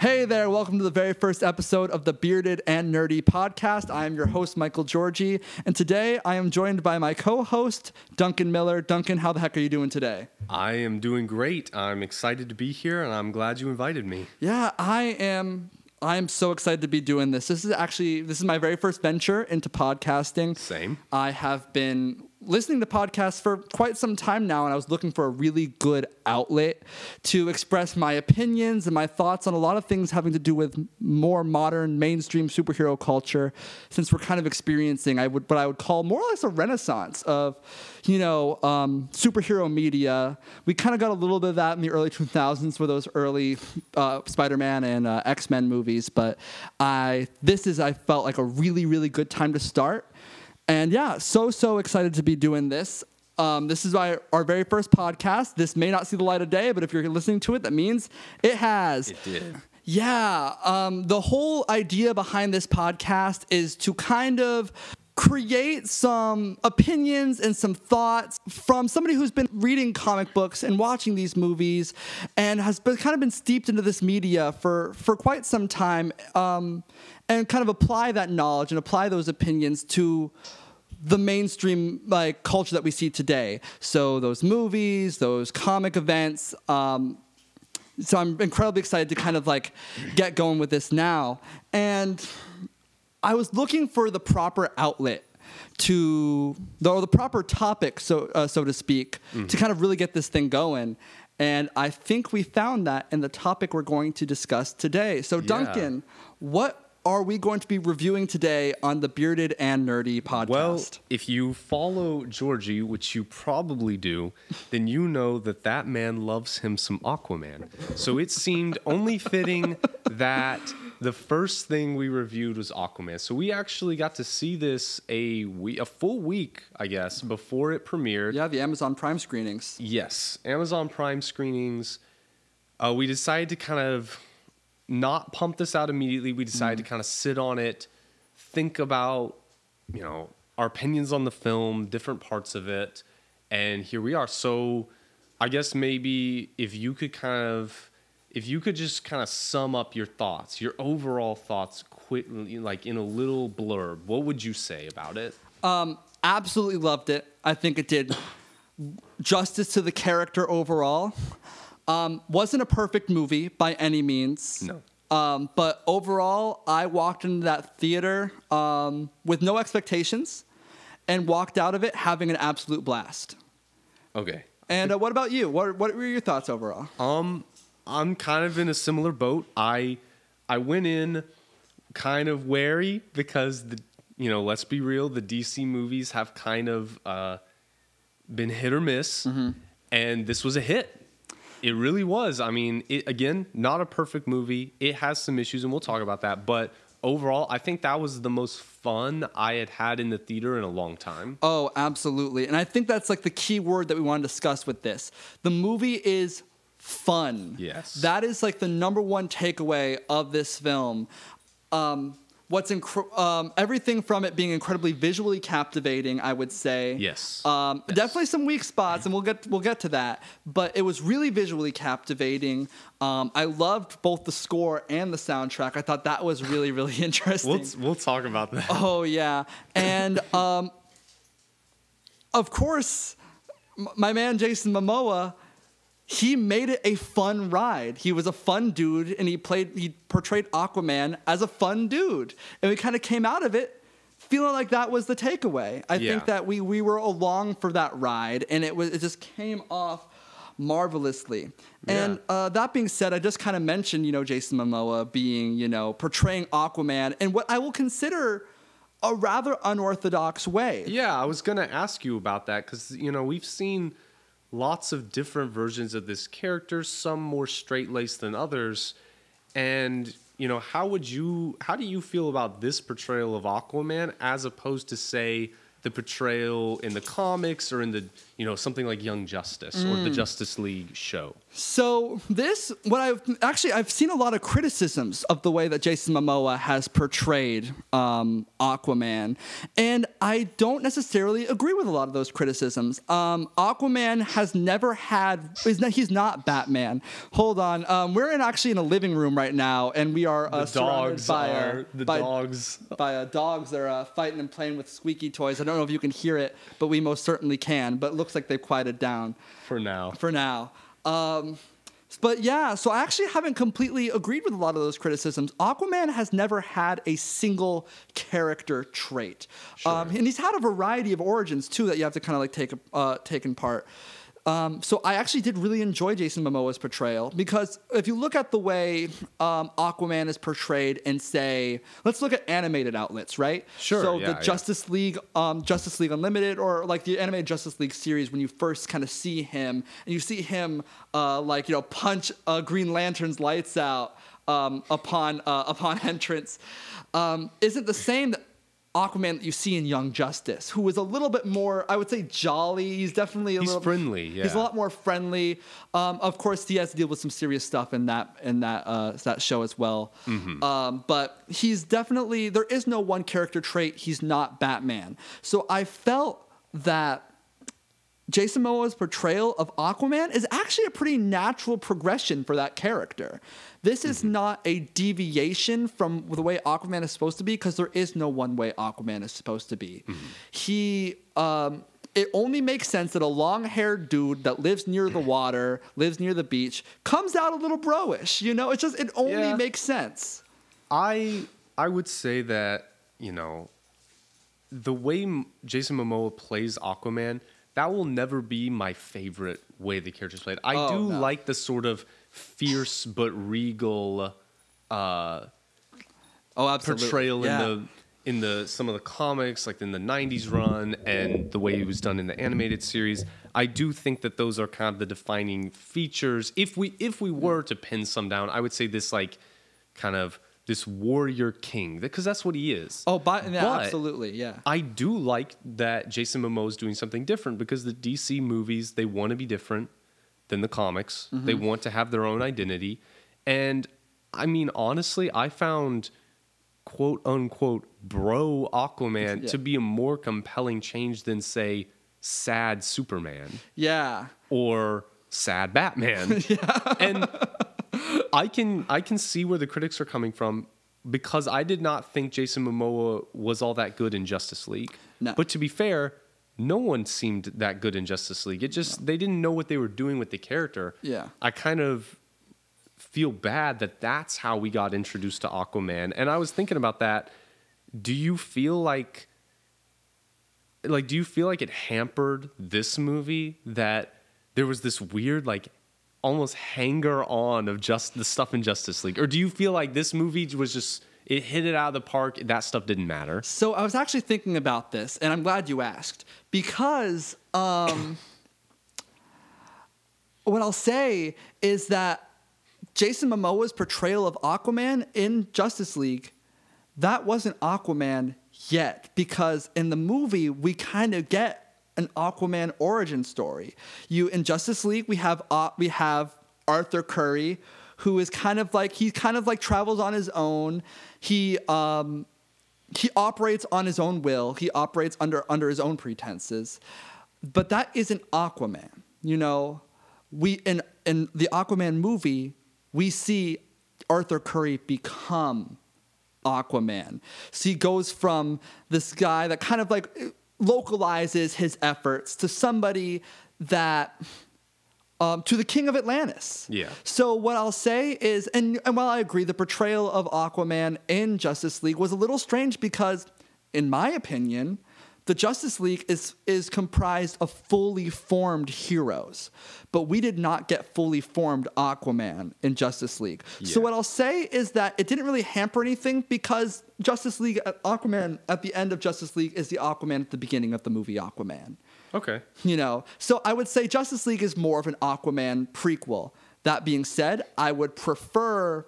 Hey there, welcome to the very first episode of the Bearded and Nerdy podcast. I am your host, Michael Georgie, and today I am joined by my co host, Duncan Miller. Duncan, how the heck are you doing today? I am doing great. I'm excited to be here and I'm glad you invited me. Yeah, I am. I am so excited to be doing this. This is actually this is my very first venture into podcasting. Same. I have been listening to podcasts for quite some time now, and I was looking for a really good outlet to express my opinions and my thoughts on a lot of things having to do with more modern mainstream superhero culture. Since we're kind of experiencing, I would what I would call more or less a renaissance of, you know, um, superhero media. We kind of got a little bit of that in the early 2000s with those early uh, Spider-Man and uh, X-Men movies, but I this is I felt like a really really good time to start. And yeah, so, so excited to be doing this. Um, this is our, our very first podcast. This may not see the light of day, but if you're listening to it, that means it has. It did. Yeah. Um, the whole idea behind this podcast is to kind of create some opinions and some thoughts from somebody who's been reading comic books and watching these movies and has been kind of been steeped into this media for for quite some time um, and kind of apply that knowledge and apply those opinions to the mainstream like culture that we see today. So those movies, those comic events. Um, so I'm incredibly excited to kind of like get going with this now. And I was looking for the proper outlet to the, or the proper topic, so uh, so to speak, to kind of really get this thing going. And I think we found that in the topic we're going to discuss today. So, Yeah. Duncan, what are we going to be reviewing today on the Bearded and Nerdy podcast? Well, if you follow Georgie, which you probably do, then you know that that man loves him some Aquaman. So it seemed only fitting that the first thing we reviewed was Aquaman. So we actually got to see this a we a full week, I guess, before it premiered. yeah, the Amazon Prime screenings. Yes, Amazon Prime screenings. Uh, we decided to kind of not pump this out immediately. We decided to kind of sit on it, think about, you know, our opinions on the film, different parts of it, and here we are. So, I guess maybe if you could kind of, if you could just kind of sum up your thoughts, your overall thoughts, quick, like in a little blurb, what would you say about it? Um, absolutely loved it. I think it did justice to the character overall. Um, wasn't a perfect movie by any means. No. Um, but overall, I walked into that theater um, with no expectations and walked out of it having an absolute blast. Okay. And uh, what about you? What, what were your thoughts overall? Um, I'm kind of in a similar boat. I I went in kind of wary because the you know let's be real, the DC movies have kind of uh, been hit or miss, and this was a hit. It really was. I mean, it, again, not a perfect movie. It has some issues, and we'll talk about that. But overall, I think that was the most fun I had had in the theater in a long time. Oh, absolutely. And I think that's like the key word that we want to discuss with this. The movie is fun. Yes. That is like the number one takeaway of this film. Um, what's incre- um, everything from it being incredibly visually captivating, I would say. Yes. Um, Yes. Definitely some weak spots, and we'll get we'll get to that. But it was really visually captivating. Um, I loved both the score and the soundtrack. I thought that was really really interesting. We'll we'll talk about that. Oh yeah, and um, of course, m- my man Jason Momoa, he made it a fun ride. He was a fun dude, and he played he portrayed Aquaman as a fun dude, and we kind of came out of it feeling like that was the takeaway. I Yeah. think that we we were along for that ride, and it was it just came off marvelously. And Yeah. uh, that being said, I just kind of mentioned, you know, Jason Momoa being, you know, portraying Aquaman in what I will consider a rather unorthodox way. Yeah, I was gonna ask you about that because you know we've seen lots of different versions of this character, some more straight laced than others, and you know how would you how do you feel about this portrayal of Aquaman as opposed to say the portrayal in the comics or in the you know something like Young Justice or Mm. the Justice League show. So this, what I've actually I've seen a lot of criticisms of the way that Jason Momoa has portrayed um, Aquaman, and I don't necessarily agree with a lot of those criticisms. Um, Aquaman has never had is not, he's not Batman. Hold on, um, we're in actually in a living room right now, and we are uh, The surrounded dogs by, are the by, dogs. by uh, dogs. They're uh, fighting and playing with squeaky toys. I don't know if you can hear it, but we most certainly can. But it looks like they've quieted down For now, for now. Um, but yeah, so I actually haven't completely agreed with a lot of those criticisms. Aquaman has never had a single character trait, um, and he's had a variety of origins too that you have to kind of like take uh, take in part. Um, so I actually did really enjoy Jason Momoa's portrayal because if you look at the way um, Aquaman is portrayed and say, let's look at animated outlets, right? Sure, So yeah, the yeah. Justice League, um, Justice League Unlimited, or like the animated Justice League series, when you first kind of see him and you see him uh, like you know punch uh, Green Lantern's lights out um, upon uh, upon entrance, um, isn't the same that Aquaman that you see in Young Justice, who is a little bit more, I would say, jolly. He's definitely a He's little friendly, He's a lot more friendly. Um, of course, he has to deal with some serious stuff in that in that uh, that show as well. Mm-hmm. Um, but he's definitely there is no one character trait. He's not Batman. So I felt that Jason Momoa's portrayal of Aquaman is actually a pretty natural progression for that character. This is not a deviation from the way Aquaman is supposed to be because there is no one way Aquaman is supposed to be. He, um, it only makes sense that a long-haired dude that lives near the water, lives near the beach, comes out a little bro-ish. You know, it's just it only Yeah. makes sense. I I would say that you know the way Jason Momoa plays Aquaman that will never be my favorite way the character's played. I Oh, do no. like the sort of fierce but regal uh, Oh, absolutely. portrayal Yeah. in the in the some of the comics, like in the '90s run, and the way it was done in the animated series. I do think that those are kind of the defining features. If we if we were to pin some down, I would say this like kind of this warrior king because that's what he is. Oh, but, yeah, But- absolutely, yeah. I do like that Jason Momoa is doing something different because the DC movies they want to be different than the comics. They Mm-hmm. want to have their own identity, and I mean honestly, I found quote unquote bro Aquaman Yeah. to be a more compelling change than say sad Superman Yeah. or sad Batman. And I can I can see where the critics are coming from because I did not think Jason Momoa was all that good in Justice League. No. But to be fair, no one seemed that good in Justice League. It just they didn't know what they were doing with the character. Yeah. I kind of feel bad that that's how we got introduced to Aquaman. And I was thinking about that. Do you feel like like do you feel like it hampered this movie that there was this weird like almost hanger on of just the stuff in Justice League? Or do you feel like this movie was just it hit it out of the park that stuff didn't matter? So I was actually thinking about this, and I'm glad you asked because um, what I'll say is that Jason Momoa's portrayal of Aquaman in Justice League that wasn't Aquaman yet because in the movie we kind of get an Aquaman origin story. You in Justice League we have uh, we have Arthur Curry who is kind of like he kind of like travels on his own. He um he operates on his own will. He operates under under his own pretenses. But that isn't Aquaman. You know, we in in the Aquaman movie, we see Arthur Curry become Aquaman. So he goes from this guy that kind of like localizes his efforts to somebody that um, to the king of Atlantis. Yeah. So what I'll say is, and, and while I agree, the portrayal of Aquaman in Justice League was a little strange because, in my opinion, the Justice League is is comprised of fully formed heroes, but we did not get fully formed Aquaman in Justice League. So what I'll say is that it didn't really hamper anything because Justice League uh, Aquaman at the end of Justice League is the Aquaman at the beginning of the movie Aquaman. okay You know, so I would say Justice League is more of an Aquaman prequel. That being said, I would prefer,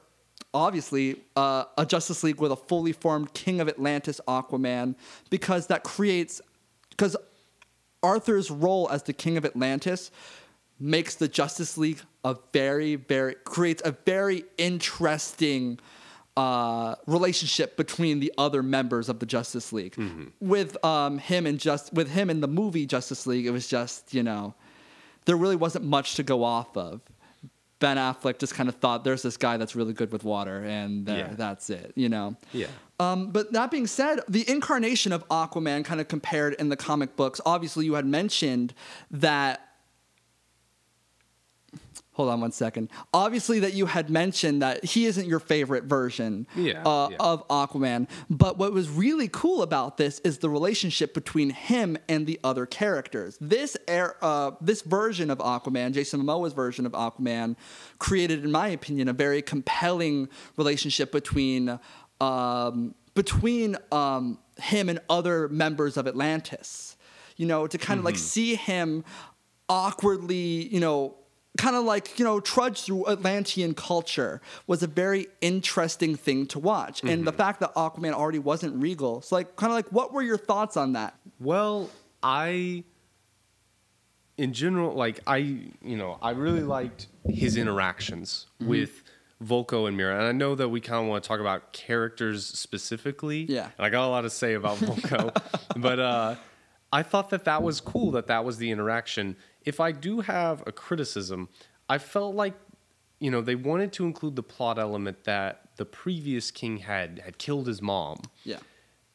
obviously, uh, a Justice League with a fully formed King of Atlantis Aquaman because that creates because Arthur's role as the king of Atlantis makes the Justice League a very, very creates a very interesting uh, relationship between the other members of the Justice League. With um, him and just with him in the movie Justice League, it was just you know there really wasn't much to go off of. Ben Affleck just kind of thought there's this guy that's really good with water, and Yeah. that's it. You know. Yeah. Um, but that being said, the incarnation of Aquaman kind of compared in the comic books. Obviously, you had mentioned that. Hold on one second. Obviously, that you had mentioned that he isn't your favorite version Yeah, uh, yeah. of Aquaman. But what was really cool about this is the relationship between him and the other characters. This air, uh, this version of Aquaman, Jason Momoa's version of Aquaman, created, in my opinion, a very compelling relationship between um, between um, him and other members of Atlantis. You know, to kind of like see him awkwardly, you know, kind of like, you know, trudge through Atlantean culture was a very interesting thing to watch. And the fact that Aquaman already wasn't regal. So like kind of like what were your thoughts on that? Well, I, in general, like I, you know, I really liked his interactions Mm-hmm. with Vulko and Mera, and I know that we kind of want to talk about characters specifically. Yeah. and I got a lot to say about Vulko, but uh, I thought that that was cool that that was the interaction. If I do have a criticism, I felt like, you know, they wanted to include the plot element that the previous king had had killed his mom Yeah.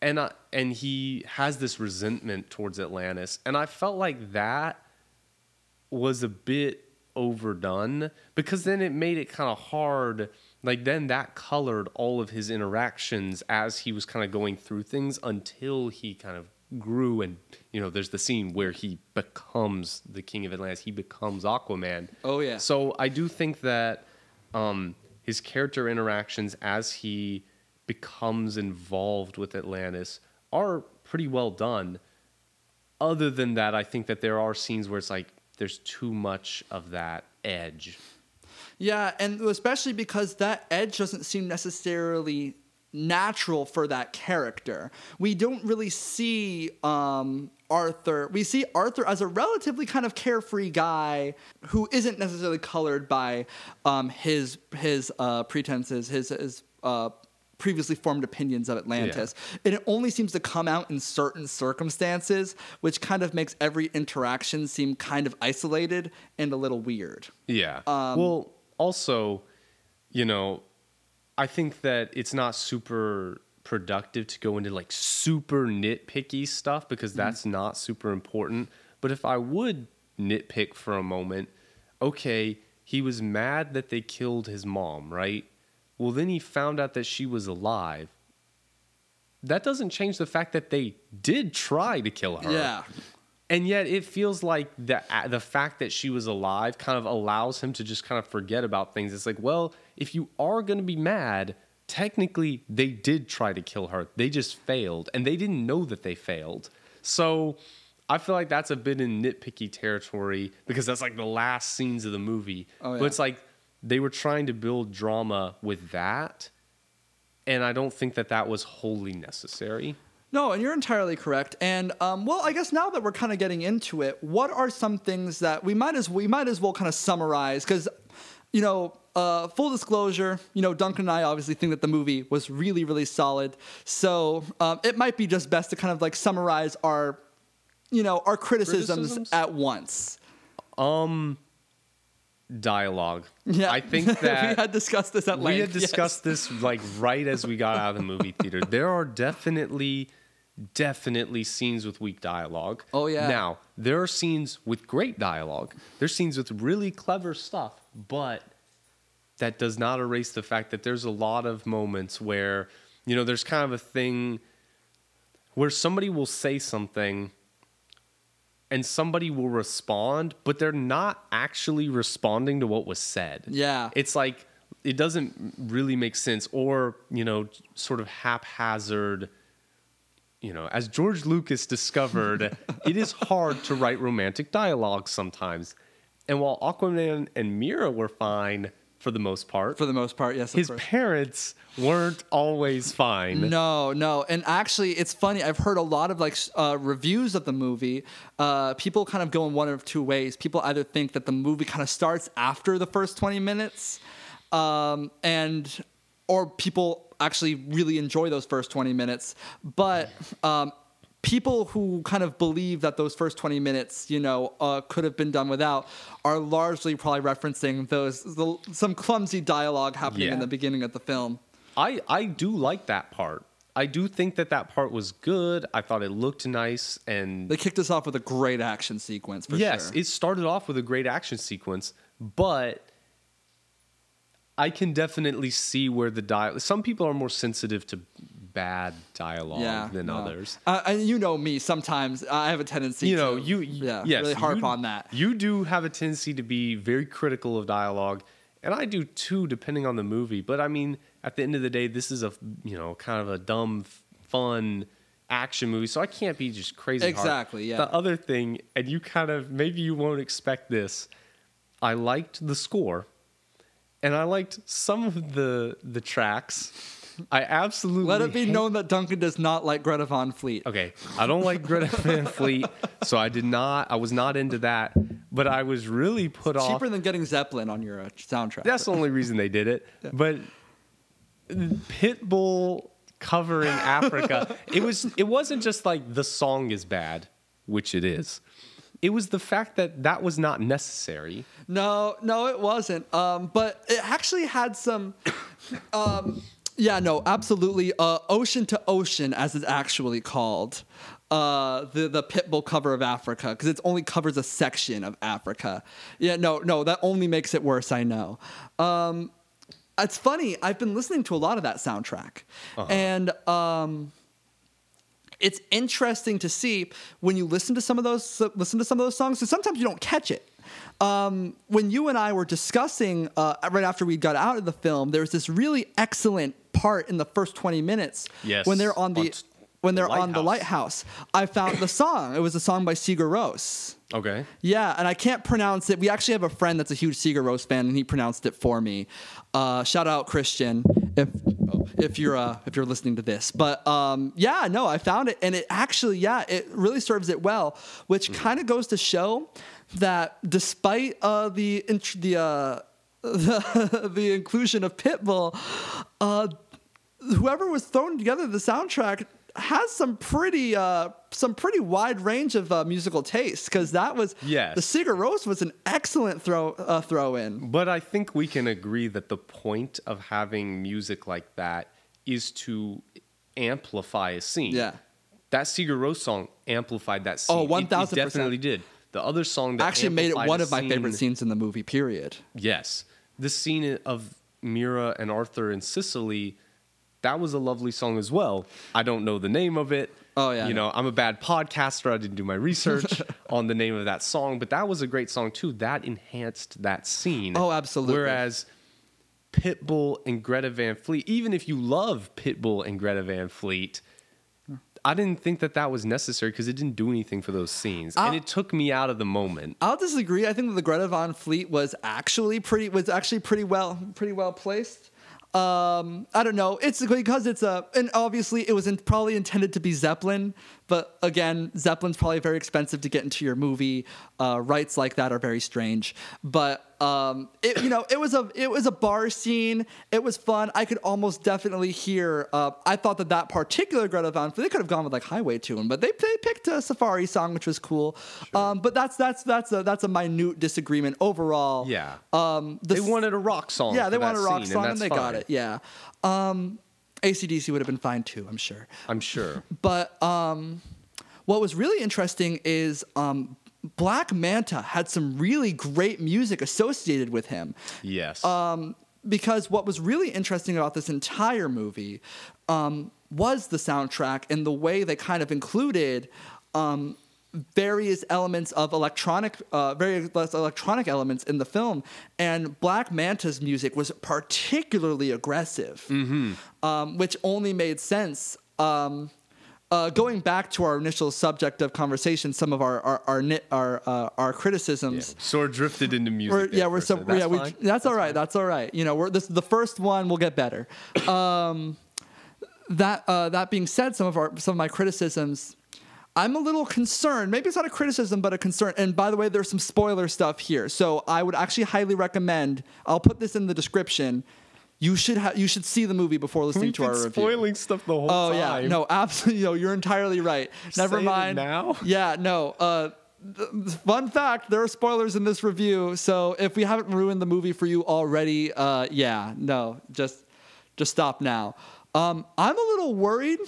and uh, and he has this resentment towards Atlantis, and I felt like that was a bit overdone because then it made it kind of hard. Like then that colored all of his interactions as he was kind of going through things until he kind of grew and you know there's the scene where he becomes the king of Atlantis. He becomes Aquaman. Oh, yeah. So I do think that um, his character interactions as he becomes involved with Atlantis are pretty well done. Other than that, I think that there are scenes where it's like there's too much of that edge. Yeah, and especially because that edge doesn't seem necessarily natural for that character. We don't really see um, Arthur. We see Arthur as a relatively kind of carefree guy who isn't necessarily colored by um, his his uh, pretenses, his his. Uh, previously formed opinions of Atlantis. And it only seems to come out in certain circumstances, which kind of makes every interaction seem kind of isolated and a little weird. Yeah. well, also, you know, I think that it's not super productive to go into like super nitpicky stuff because mm-hmm. that's not super important. But if I would nitpick for a moment, okay, he was mad that they killed his mom, right? Well, then he found out that she was alive. That doesn't change the fact that they did try to kill her. Yeah. And yet it feels like the the fact that she was alive kind of allows him to just kind of forget about things. It's like, well, if you are going to be mad, technically they did try to kill her. They just failed and they didn't know that they failed. So I feel like that's a bit in nitpicky territory because that's like the last scenes of the movie. Oh, yeah. But it's like they were trying to build drama with that. And I don't think that that was wholly necessary. No, and you're entirely correct. And um, well, I guess now that we're kind of getting into it, what are some things that we might as we might as well kind of summarize because, you know, uh, full disclosure, you know, Duncan and I obviously think that the movie was really really solid. So um, it might be just best to kind of like summarize our, you know, our criticisms, Criticisms? at once. Um, dialogue. Yeah, I think that we had discussed this at length. we had yes. discussed this like right as we got out of the movie theater. There are definitely, definitely scenes with weak dialogue. Oh, yeah. Now there are scenes with great dialogue. There's scenes with really clever stuff, but that does not erase the fact that there's a lot of moments where you know there's kind of a thing where somebody will say something and somebody will respond, but they're not actually responding to what was said. Yeah. It's like it doesn't really make sense or, you know, sort of haphazard. You know, as George Lucas discovered, it is hard to write romantic dialogue sometimes. And while Aquaman and Mera were fine, for the most part. For the most part, yes. of His course. parents weren't always fine. No, no, and actually, it's funny. I've heard a lot of like uh, reviews of the movie. Uh, people kind of go in one of two ways. People either think that the movie kind of starts after the first twenty minutes, um, and or people actually really enjoy those first twenty minutes. But um, people who kind of believe that those first 20 minutes you know uh, could have been done without are largely probably referencing those the, some clumsy dialogue happening in the beginning of the film I I do like that part. I do think that that part was good. I thought it looked nice and They kicked us off with a great action sequence for yes, sure. it started off with a great action sequence, but I can definitely see where the dialogue. Some people are more sensitive to bad dialogue than no. others. Uh, and you know me. Sometimes I have a tendency. You know, to, you yeah, yes, really harp you- on that. You do have a tendency to be very critical of dialogue, and I do too, depending on the movie. But I mean, at the end of the day, this is a you know kind of a dumb, fun action movie, so I can't be just crazy. hard. Exactly, yeah. The other thing, and you kind of maybe you won't expect this. I liked the score, and I liked some of the the tracks. I absolutely Let it be hate- known that Duncan does not like Greta Van Fleet. Okay, I don't like Greta Van Fleet, so I did not. I was not into that, but I was really put off. Cheaper than getting Zeppelin on your uh, soundtrack. That's the only reason they did it. But Pitbull covering Africa, it was. It wasn't just like the song is bad, which it is. It was the fact that that was not necessary. No, no, it wasn't. Um, but it actually had some. Um, yeah, no, absolutely. Uh, ocean to ocean, as it's actually called, uh, the the Pitbull cover of Africa, because it only covers a section of Africa. Yeah, no, no, that only makes it worse. I know. Um, it's funny. I've been listening to a lot of that soundtrack, and um, it's interesting to see when you listen to some of those listen to some of those songs. So sometimes you don't catch it. Um, when you and I were discussing uh, right after we got out of the film, there was this really excellent part in the first twenty minutes Yes, when they're on the on s- when they're on the lighthouse. lighthouse. I found the song. It was a song by Sigur Rós. Okay. Yeah, and I can't pronounce it. We actually have a friend that's a huge Sigur Rós fan, and he pronounced it for me. Uh, shout out Christian if if you're uh, if you're listening to this. But um, yeah, no, I found it, and it actually, yeah, it really serves it well, which kind of goes to show that despite uh, the int- the, uh, the the inclusion of Pitbull, uh, whoever was throwing together the soundtrack has some pretty uh some pretty wide range of uh, musical taste because that was Yes. the Sigur Rós was an excellent throw uh, throw in But I think we can agree that the point of having music like that is to amplify a scene. Yeah. That Sigur Rós song amplified that scene. Oh, It- it 1000%. definitely did. The other song that actually made it one of my favorite scenes in the movie period Yes. The scene of Mera and Arthur in Sicily, that was a lovely song as well. I don't know the name of it. Oh, yeah, You know, I'm a bad podcaster. I didn't do my research on the name of that song, but that was a great song too. That enhanced that scene. Oh, absolutely. Whereas Pitbull and Greta Van Fleet, even if you love Pitbull and Greta Van Fleet, I didn't think that that was necessary because it didn't do anything for those scenes, I'll- and it took me out of the moment. I'll disagree I think that the Greta Van Fleet was actually pretty was actually pretty well pretty well placed um, I don't know. It's because it's a, and obviously it was in, probably intended to be Zeppelin, but again, Zeppelin's probably very expensive to get into your movie. Uh, rights like that are very strange, but um, it, you know, it was a, it was a bar scene. It was fun. I could almost definitely hear. Uh, I thought that that particular Greta Van, Fleet, they could have gone with like Highway Tune, but they, they picked a Safari song, which was cool. Um, but that's that's that's a that's a minute disagreement overall. Yeah. Um, the they wanted a rock song. yeah, they wanted a rock scene, song and, that's they got it. Yeah. Um, ACDC would have been fine too, I'm sure. I'm sure. But um, what was really interesting is um, Black Manta had some really great music associated with him. Yes. Um, because what was really interesting about this entire movie um, was the soundtrack and the way they kind of included um, various elements of electronic, uh, various electronic elements in the film. And Black Manta's music was particularly aggressive, um, which only made sense. Um, uh, going back to our initial subject of conversation, some of our our our our, uh, our criticisms. Sort of drifted into music. We're, yeah, we're so. That's yeah, we, fine. that's all right. That's all right. You know, we're this the first one. We'll get better. Um, that uh, that being said, some of our some of my criticisms, I'm a little concerned. Maybe it's not a criticism, but a concern. And by the way, there's some spoiler stuff here, so I would actually highly recommend. I'll put this in the description. You should ha- you should see the movie before listening We've to our review. spoiling stuff the whole Oh time. yeah, no, absolutely. No, you're entirely right. Never it mind. now? Yeah, no. Uh, fun fact: there are spoilers in this review. So if we haven't ruined the movie for you already, uh, yeah, no, just just stop now. Um, I'm a little worried.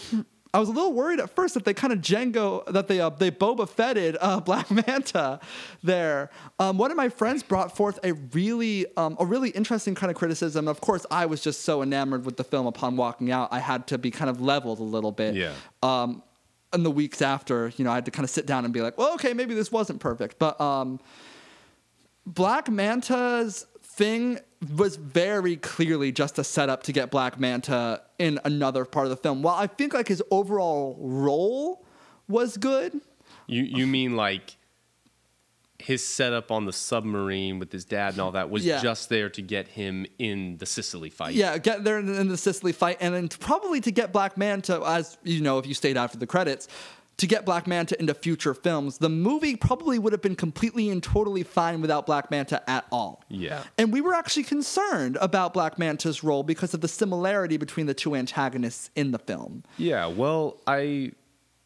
I was a little worried at first that they kind of Django that they uh, they Boba Fetted uh, Black Manta there. Um, one of my friends brought forth a really um, a really interesting kind of criticism. Of course, I was just so enamored with the film upon walking out, I had to be kind of leveled a little bit. Yeah. Um, in the weeks after, you know, I had to kind of sit down and be like, well, okay, maybe this wasn't perfect, but um, Black Manta's thing was very clearly just a setup to get Black Manta in another part of the film. While I think like his overall role was good, You you mean like his setup on the submarine with his dad and all that was Yeah. just there to get him in the Sicily fight. yeah, get there in, in the Sicily fight, and then probably to get Black Manta, as you know, if you stayed after the credits, to get Black Manta into future films. The movie probably would have been completely and totally fine without Black Manta at all. Yeah. And we were actually concerned about Black Manta's role because of the similarity between the two antagonists in the film. Yeah, well, I,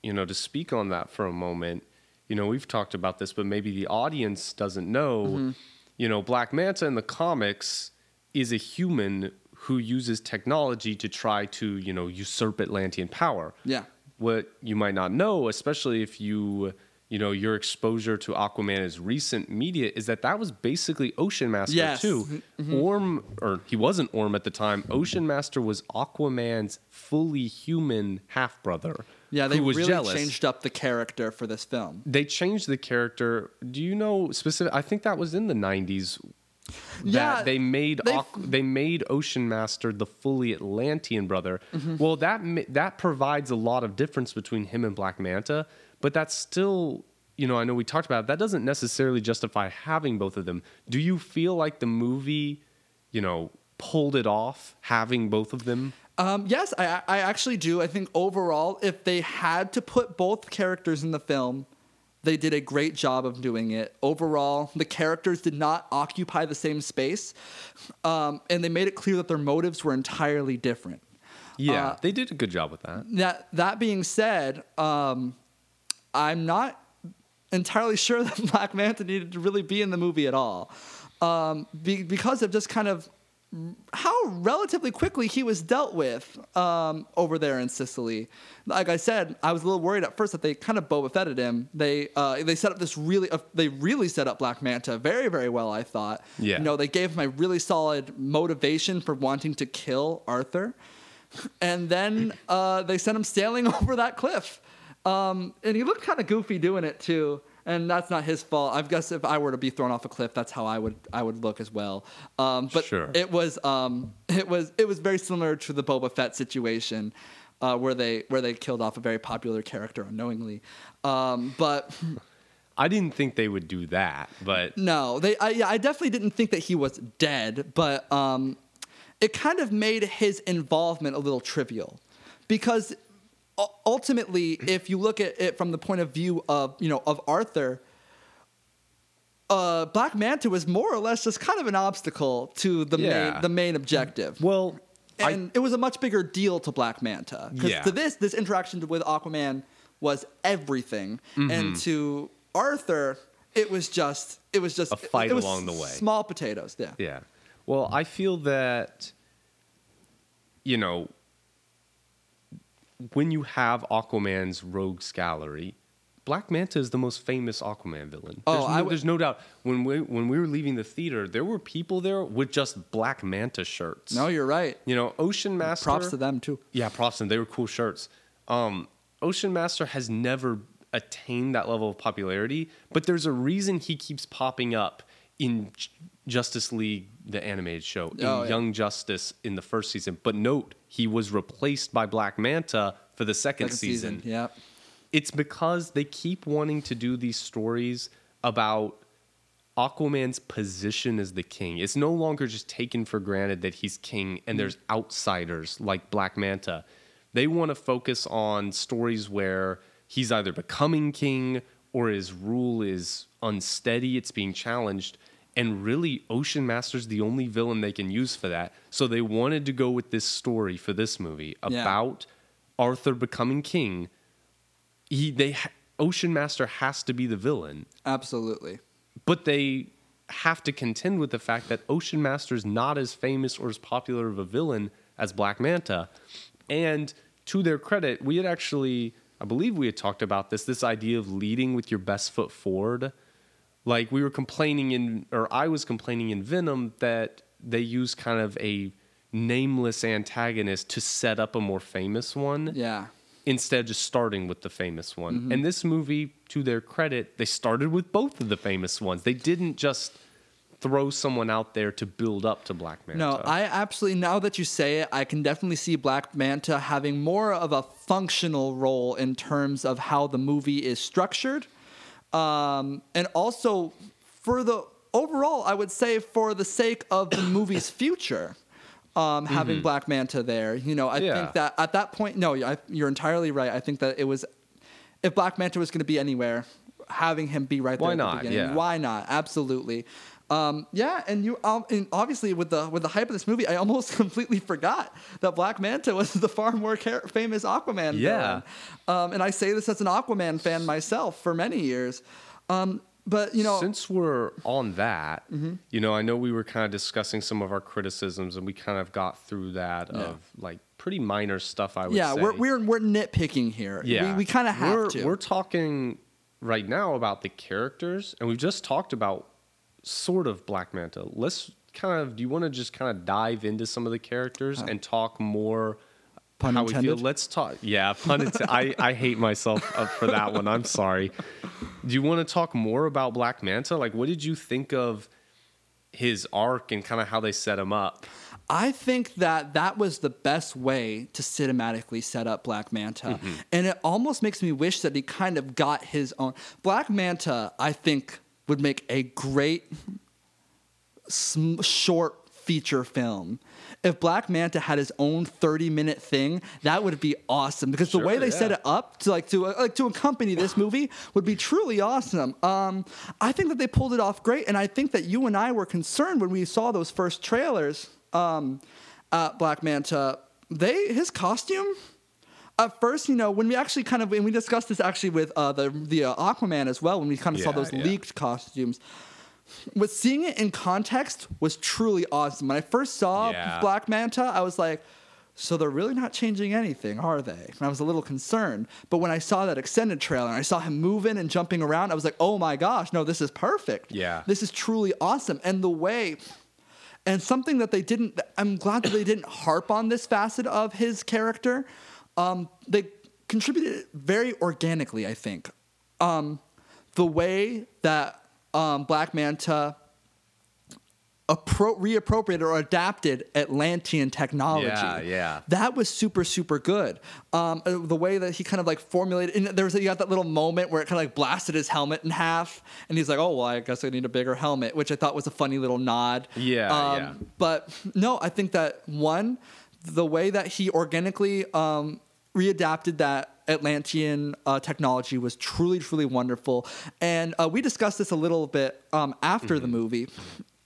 you know, to speak on that for a moment, you know, we've talked about this, but maybe the audience doesn't know, Mm-hmm. you know, Black Manta in the comics is a human who uses technology to try to, you know, usurp Atlantean power. Yeah. What you might not know, especially if you, you know, your exposure to Aquaman's recent media is that that was basically Ocean Master Yes. too. Mm-hmm. Orm, or he wasn't Orm at the time. Ocean Master was Aquaman's fully human half brother. Yeah, they was really jealous. changed up the character for this film. They changed the character. Do you know specific? I think that was in the '90s. Yeah, that they made they- they made Ocean Master the fully Atlantean brother. Mm-hmm. Well, that that provides a lot of difference between him and Black Manta, but that's still, you know, I know we talked about it, that doesn't necessarily justify having both of them. Do you feel like the movie, you know, pulled it off having both of them? Um, yes, I, I actually do. I think overall, if they had to put both characters in the film, they did a great job of doing it. Overall, the characters did not occupy the same space, um, and they made it clear that their motives were entirely different. Yeah, Uh, they did a good job with that. That that being said, um, I'm not entirely sure that Black Manta needed to really be in the movie at all, um, be, because of just kind of how relatively quickly he was dealt with um, over there in Sicily. Like I said, I was a little worried at first that they kind of Boba Fetted him. They uh, they set up this really uh, they really set up Black Manta very very well. I thought. Yeah. You know they gave him a really solid motivation for wanting to kill Arthur, and then uh, they sent him sailing over that cliff. Um, and he looked kind of goofy doing it too. And that's not his fault. I guess if I were to be thrown off a cliff, that's how I would I would look as well. Um, but Sure. it was um, it was it was very similar to the Boba Fett situation, uh, where they where they killed off a very popular character unknowingly. Um, but I didn't think they would do that, but no, they I, yeah, I definitely didn't think that he was dead, but um, it kind of made his involvement a little trivial because ultimately, if you look at it from the point of view of you know of Arthur, uh, Black Manta was more or less just kind of an obstacle to the Yeah. main the main objective. well, I, and it was a much bigger deal to Black Manta because Yeah. to this this interaction with Aquaman was everything, Mm-hmm. and to Arthur it was just it was just A fight it was along the way. Small potatoes, yeah. Yeah. Well, I feel that, you know, when you have Aquaman's rogues gallery, Black Manta is the most famous Aquaman villain. Oh, there's no, w- there's no doubt. When we when we were leaving the theater, there were people there with just Black Manta shirts. No, you're right. you know, Ocean Master. Props to them too. Yeah, props to them. They were cool shirts. Um, Ocean Master has never attained that level of popularity, but there's a reason he keeps popping up in Justice League, the animated show, in Oh, yeah. Young Justice in the first season. But note, he was replaced by Black Manta for the second, Second season. Yeah. It's because they keep wanting to do these stories about Aquaman's position as the king. It's no longer just taken for granted that he's king and there's mm-hmm. outsiders like Black Manta. They want to focus on stories where he's either becoming king or his rule is unsteady, it's being challenged. And really, Ocean Master's the only villain they can use for that. So they wanted to go with this story for this movie Yeah. about Arthur becoming king. He they Ocean Master has to be the villain Absolutely. but they have to contend with the fact that Ocean Master's not as famous or as popular of a villain as Black Manta. And to their credit, we had actually, I believe we had talked about this, this idea of leading with your best foot forward. Like we were complaining in, or I was complaining in Venom that they use kind of a nameless antagonist to set up a more famous one Yeah. instead of just starting with the famous one. Mm-hmm. And this movie, to their credit, they started with both of the famous ones. They didn't just throw someone out there to build up to Black Manta. No, I absolutely. Now that you say it, I can definitely see Black Manta having more of a functional role in terms of how the movie is structured, um, and also for the overall, I would say for the sake of the movie's future. Um, having Black Manta there, you know, I Yeah. think that at that point, no, I, you're entirely right. I think that it was, if Black Manta was going to be anywhere, having him be right there. Why at the not? beginning, Yeah. Why not? Absolutely. Um, yeah, and you um, and obviously with the with the hype of this movie, I almost completely forgot that Black Manta was the far more car- famous Aquaman. Yeah. Um, and I say this as an Aquaman fan myself for many years. Um, but you know, Since we're on that, Mm-hmm. you know, I know we were kind of discussing some of our criticisms, and we kind of got through that Yeah. of like pretty minor stuff. I would yeah, say. we're we're we're nitpicking here. Yeah, we, we kind of have we're, to. We're talking right now about the characters, and we've just talked about sort of Black Manta. Let's kind of. Do you want to just kind of dive into some of the characters and talk more? Pun how we intended? feel. Let's talk. Yeah, pun intended. I, I hate myself uh, for that one. I'm sorry. Do you want to talk more about Black Manta? Like, what did you think of his arc and kind of how they set him up? I think that that was the best way to cinematically set up Black Manta. Mm-hmm. And it almost makes me wish that he kind of got his own. Black Manta, I think, would make a great sm- short feature film. If Black Manta had his own 30 minute thing, that would be awesome because the way Sure, they set it up to like to uh, like to accompany this movie would be truly awesome. Um, I think that they pulled it off great, and I think that you and I were concerned when we saw those first trailers. Um, at Black Manta, they his costume. At first, you know, when we actually kind of and we discussed this actually with uh, the the uh, Aquaman as well, when we kind of saw those yeah. leaked costumes. But seeing it in context was truly awesome. When I first saw Yeah. Black Manta, I was like, so they're really not changing anything, are they? And I was a little concerned. But when I saw that extended trailer and I saw him moving and jumping around, I was like, oh my gosh, no, this is perfect. Yeah. This is truly awesome. And the way, and something that they didn't, I'm glad that they didn't harp on this facet of his character. Um, they contributed very organically, I think. Um, the way that um, Black Manta appro- reappropriated or adapted Atlantean technology. Yeah, yeah. That was super, super good. Um, uh, the way that he kind of like formulated, and there was you got that little moment where it kind of like blasted his helmet in half, and he's like, "Oh, well, I guess I need a bigger helmet," which I thought was a funny little nod. Yeah, Um, yeah. But no, I think that one, the way that he organically um, readapted that Atlantean uh, technology was truly, truly wonderful. And uh, we discussed this a little bit um, after the movie.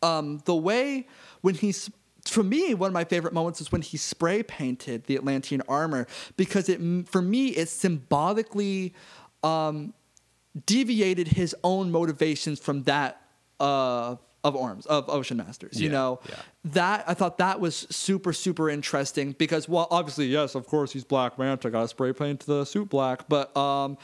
Um, the way when he's for me, one of my favorite moments is when he spray painted the Atlantean armor because it, for me, it symbolically um, deviated his own motivations from that uh, of Orms of Ocean Masters. You Yeah, know, yeah. that I thought that was super super interesting because well, obviously yes, of course he's Black Manta, got to spray paint the suit black, but um,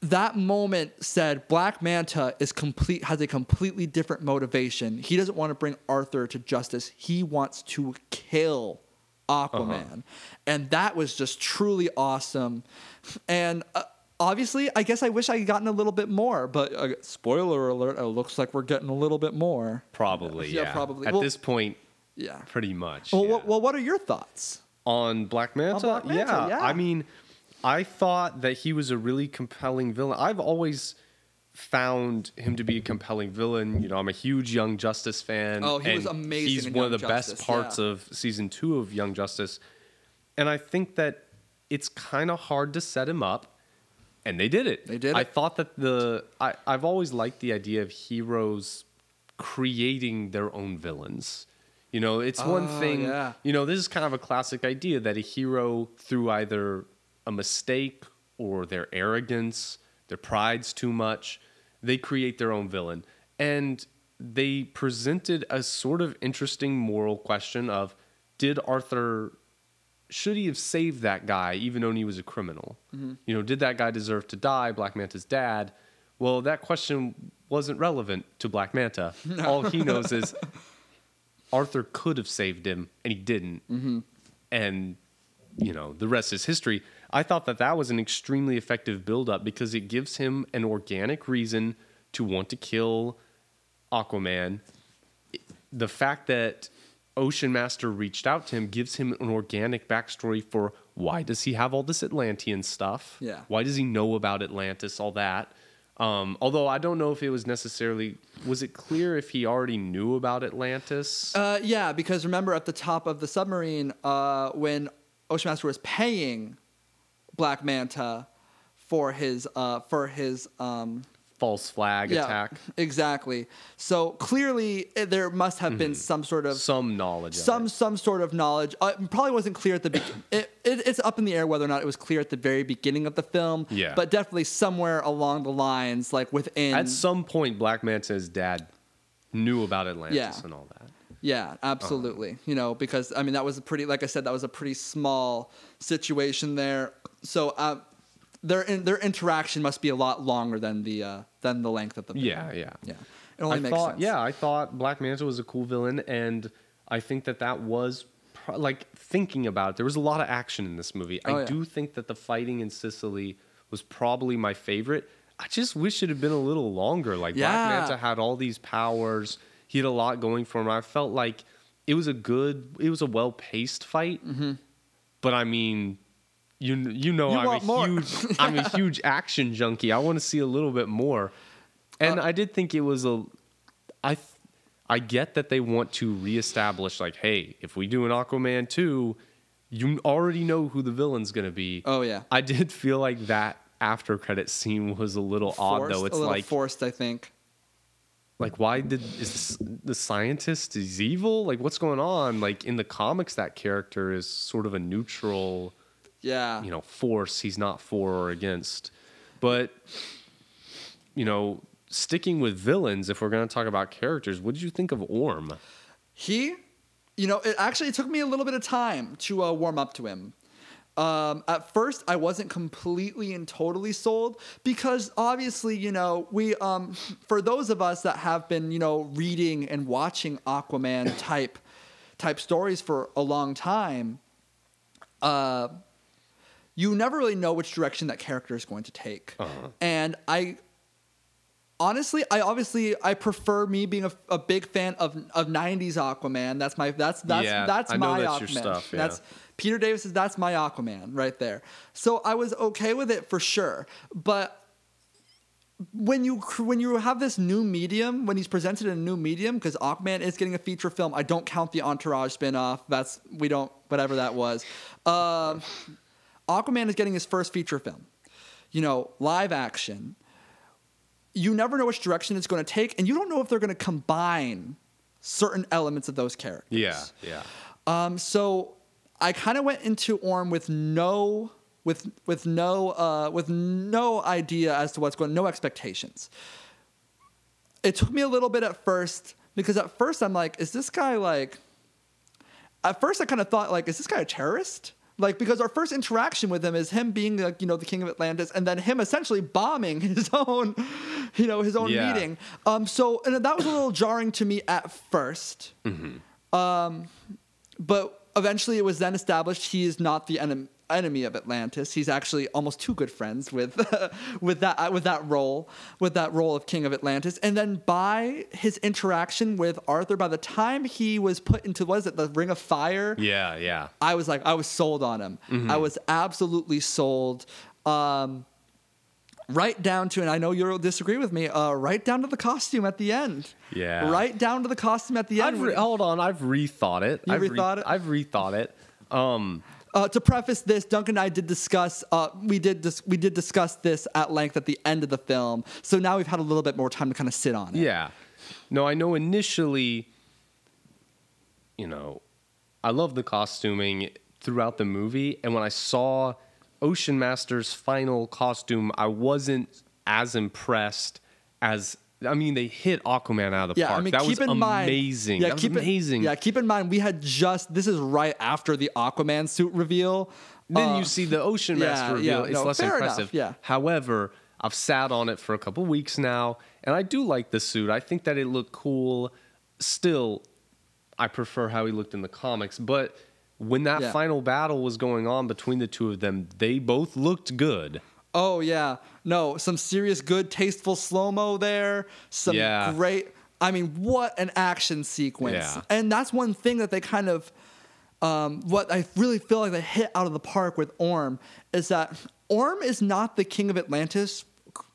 that moment said Black Manta is complete has a completely different motivation. He doesn't want to bring Arthur to justice. He wants to kill Aquaman. And that was just truly awesome. And uh, obviously, I guess I wish I had gotten a little bit more, but uh, spoiler alert, it looks like we're getting a little bit more. Probably, Yeah, yeah. probably. At Well- this point, Yeah. pretty much. Well, yeah. what, well, what are your thoughts? On Black Manta? Black Manta, yeah. I mean, I thought that he was a really compelling villain. I've always found him to be a compelling villain. You know, I'm a huge Young Justice fan. Oh, he was amazing He's one Young of the best parts yeah. of season two of Young Justice. And I think that it's kind of hard to set him up. And they did it. They did I it. thought that the I, I've always liked the idea of heroes creating their own villains. You know, it's one Oh, thing. yeah. You know, this is kind of a classic idea that a hero, through either a mistake or their arrogance, their pride's too much, they create their own villain. And they presented a sort of interesting moral question of did Arthur should he have saved that guy even though he was a criminal? Mm-hmm. You know, did that guy deserve to die, Black Manta's dad? Well, that question wasn't relevant to Black Manta. All he knows is Arthur could have saved him and he didn't. Mm-hmm. And, you know, the rest is history. I thought that that was an extremely effective build-up because it gives him an organic reason to want to kill Aquaman. The fact that Ocean Master reached out to him gives him an organic backstory for why does he have all this Atlantean stuff? Yeah. Why does he know about Atlantis, all that? Um, although I don't know if it was necessarily was it clear if he already knew about Atlantis? Uh, yeah, because remember at the top of the submarine, uh, when Ocean Master was paying Black Manta for his uh, for his um, False flag yeah, attack. exactly. So clearly, eh, there must have been some sort of Some knowledge. of some it. some sort of knowledge. Uh, it probably wasn't clear at the beginning. It, it, it's up in the air whether or not it was clear at the very beginning of the film. Yeah. But definitely somewhere along the lines, like within. At some point, Black Manta's dad knew about Atlantis Yeah. and all that. Yeah, absolutely. You know, because I mean that was a pretty, like I said, that was a pretty small situation there. So uh, their in, their interaction must be a lot longer than the uh, than the length of the film. Yeah, yeah. yeah. It only I makes thought, sense. yeah, I thought Black Manta was a cool villain, and I think that that was pro- like thinking about it. There was a lot of action in this movie. Oh, I yeah. do think that the fighting in Sicily was probably my favorite. I just wish it had been a little longer. Like Yeah. Black Manta had all these powers. He had a lot going for him. I felt like it was a good, it was a well paced fight. Mm-hmm. But I mean, you you know. You I'm a more. huge I'm a huge action junkie. I want to see a little bit more. And Uh, I did think it was a I th- I get that they want to reestablish like hey, if we do an Aquaman 2, you already know who the villain's going to be. Oh, yeah. I did feel like that after credit scene was a little odd Forced, though. a It's little like forced, I think. like why did is this, the scientist is evil? Like what's going on? Like in the comics that character is sort of a neutral Yeah. you know force he's not for or against but you know sticking with villains if we're going to talk about characters what did you think of orm He, you know, it actually took me a little bit of time to uh, warm up to him. Um, at first, I wasn't completely and totally sold because obviously, you know, we, um, for those of us that have been, you know, reading and watching Aquaman type, type stories for a long time, uh, you never really know which direction that character is going to take. Uh-huh. And I, honestly, I obviously I prefer me being a, a big fan of of '90s Aquaman. That's my that's that's Yeah, that's my that's Aquaman. stuff, yeah. That's Peter David's is that's my Aquaman right there. So I was okay with it for sure, but. When you when you have this new medium, when he's presented in a new medium, because Aquaman is getting a feature film, I don't count the Entourage spinoff. That's we don't whatever that was. Um, Aquaman is getting his first feature film. You know, live action you never know which direction it's going to take, and you don't know if they're going to combine certain elements of those characters. yeah yeah Um, so I kind of went into Orm with no with with no uh, with no idea as to what's going, no expectations. It took me a little bit at first because at first I'm like, is this guy like? At first I kind of thought like, is this guy a terrorist? Like because our first interaction with him is him being like you know the king of Atlantis, and then him essentially bombing his own, you know, his own Yeah. meeting. Um, so and that was a little jarring to me at 1st Um, but eventually it was then established he is not the enemy. Enemy of Atlantis. He's actually almost too good friends with with that uh, with that role with that role of king of Atlantis. And then by his interaction with Arthur, by the time he was put into what is it, the Ring of Fire? Yeah, yeah. I was like, I was sold on him. Mm-hmm. I was absolutely sold. Um, right down to, and I know you'll disagree with me, uh, right down to the costume at the end. Yeah. Right down to the costume at the end. Re- hold on, I've rethought it. You I've rethought it? I've rethought it. Um, uh, to preface this, Duncan and I did discuss. Uh, we did dis- we did discuss this at length at the end of the film. So now we've had a little bit more time to kind of sit on it. Yeah. No, I know initially, you know, I love the costuming throughout the movie. And when I saw Ocean Master's final costume, I wasn't as impressed as. I mean, they hit Aquaman out of the Yeah, park. I mean, that keep was in mind, amazing. Yeah, that was keep amazing. In, yeah, keep in mind we had just this is right after the Aquaman suit reveal. Then Uh, you see the Ocean yeah, Master reveal. yeah, it's no, less fair enough, impressive. yeah. However, I've sat on it for a couple weeks now, and I do like the suit. I think that it looked cool. Still, I prefer how he looked in the comics. But when that Yeah. final battle was going on between the two of them, they both looked good. Oh yeah, no, some serious good, tasteful slow mo there. Some Yeah. great. I mean, what an action sequence! Yeah. And that's one thing that they kind of, um, what I really feel like they hit out of the park with Orm is that Orm is not the king of Atlantis,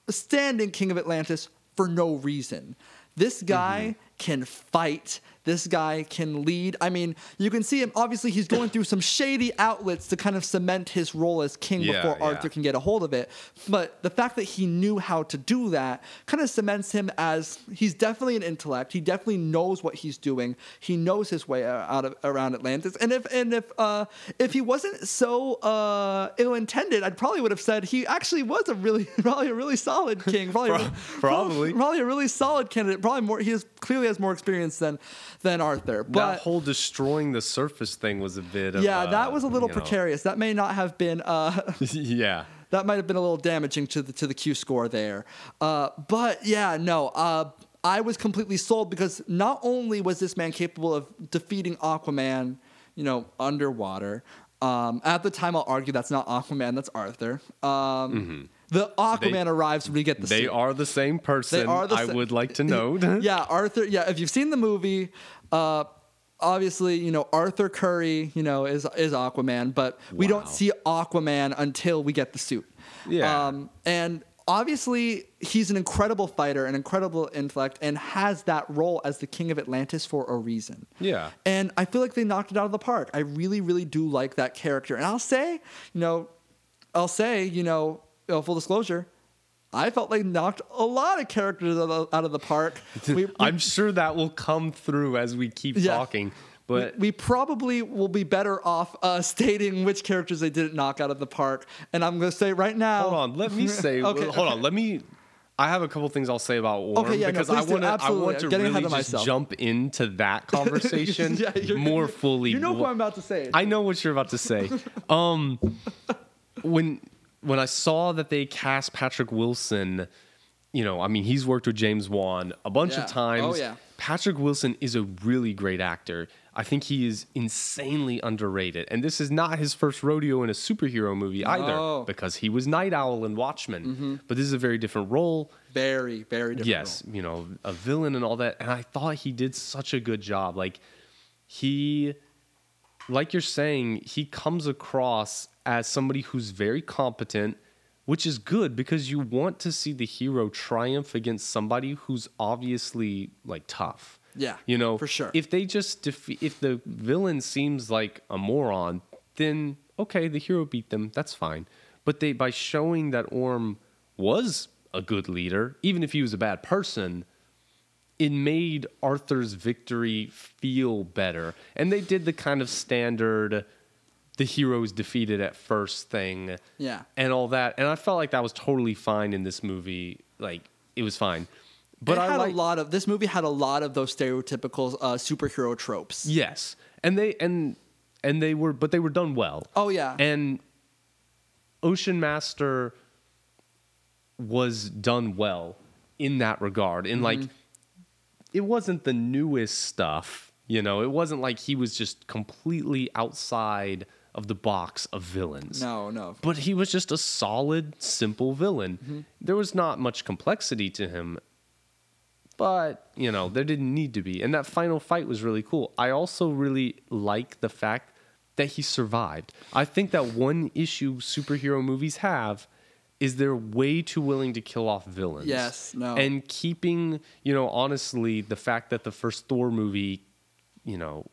standing king of Atlantis for no reason. This guy Mm-hmm. can fight. This guy can lead. I mean, you can see him. Obviously, he's going through some shady outlets to kind of cement his role as king Yeah, before yeah. Arthur can get a hold of it. But the fact that he knew how to do that kind of cements him as he's definitely an intellect. He definitely knows what he's doing. He knows his way out of around Atlantis. And if and if uh, if he wasn't so uh, ill-intended, I probably would have said he actually was a really probably a really solid king. Probably Pro- probably. probably a really solid candidate. Probably more. He has clearly has more experience than than Arthur. but that whole destroying the surface thing was a bit of yeah, that was a little you know- precarious. That may not have been. Uh, yeah. that might have been a little damaging to the to the Q score there. Uh, but yeah, no, uh, I was completely sold because not only was this man capable of defeating Aquaman, you know, underwater. Um, at the time, I'll argue that's not Aquaman, that's Arthur. Um, The Aquaman. They- arrives when we get the suit. They suit. are the same person. They are the I sa- would like to know. yeah, Arthur. Yeah, if you've seen the movie, uh, obviously you know Arthur Curry, you know is is Aquaman, but we don't see Aquaman until we get the suit. Yeah. Um, and obviously he's an incredible fighter, an incredible intellect, and has that role as the king of Atlantis for a reason. Yeah. And I feel like they knocked it out of the park. I really, really do like that character. And I'll say, you know, I'll say, you know, you know, full disclosure, I felt they knocked a lot of characters out of, the park. We, we, I'm sure that will come through as we keep Yeah. talking. But we, we probably will be better off uh, stating which characters they didn't knock out of the park. And I'm going to say right now. hold on, let me say. Okay, hold okay. on, let me. I have a couple things I'll say about Orm Okay, yeah, because please I want to. I want to really just myself. jump into that conversation Yeah, more fully. You know who I'm about to say. I know what you're about to say. um, when when I saw that they cast Patrick Wilson, you know, I mean, he's worked with James Wan a bunch Yeah. of times. Oh, yeah. Patrick Wilson is a really great actor. I think he is insanely underrated. And this is not his first rodeo in a superhero movie either, because he was Nite Owl in Watchmen. Mm-hmm. But this is a very different role. very, very different. Yes, you know, a villain and all that. And I thought he did such a good job. Like, he, like you're saying, he comes across as somebody who's very competent, which is good because you want to see the hero triumph against somebody who's obviously like tough. Yeah, You know, for sure. If they just defeat, if the villain seems like a moron, then okay, the hero beat them. That's fine. But they, by showing that Orm was a good leader, even if he was a bad person, it made Arthur's victory feel better. And they did the kind of standard the hero is defeated at first thing Yeah. and all that. And I felt like that was totally fine in this movie. Like it was fine. But it I had like, a lot of this movie had a lot of those stereotypical uh, superhero tropes. Yes, and they and and they were, but they were done well. Oh yeah, And Ocean Master was done well in that regard. In like, Mm-hmm. it wasn't the newest stuff, you know. It wasn't like he was just completely outside of the box of villains. No, no. But he was just a solid, simple villain. Mm-hmm. There was not much complexity to him, but you know there didn't need to be. And that final fight was really cool. I also really like the fact that he survived. I think that one issue superhero movies have is they're way too willing to kill off villains. Yes, no. And keeping, you know, honestly, the fact that the first Thor movie, you know,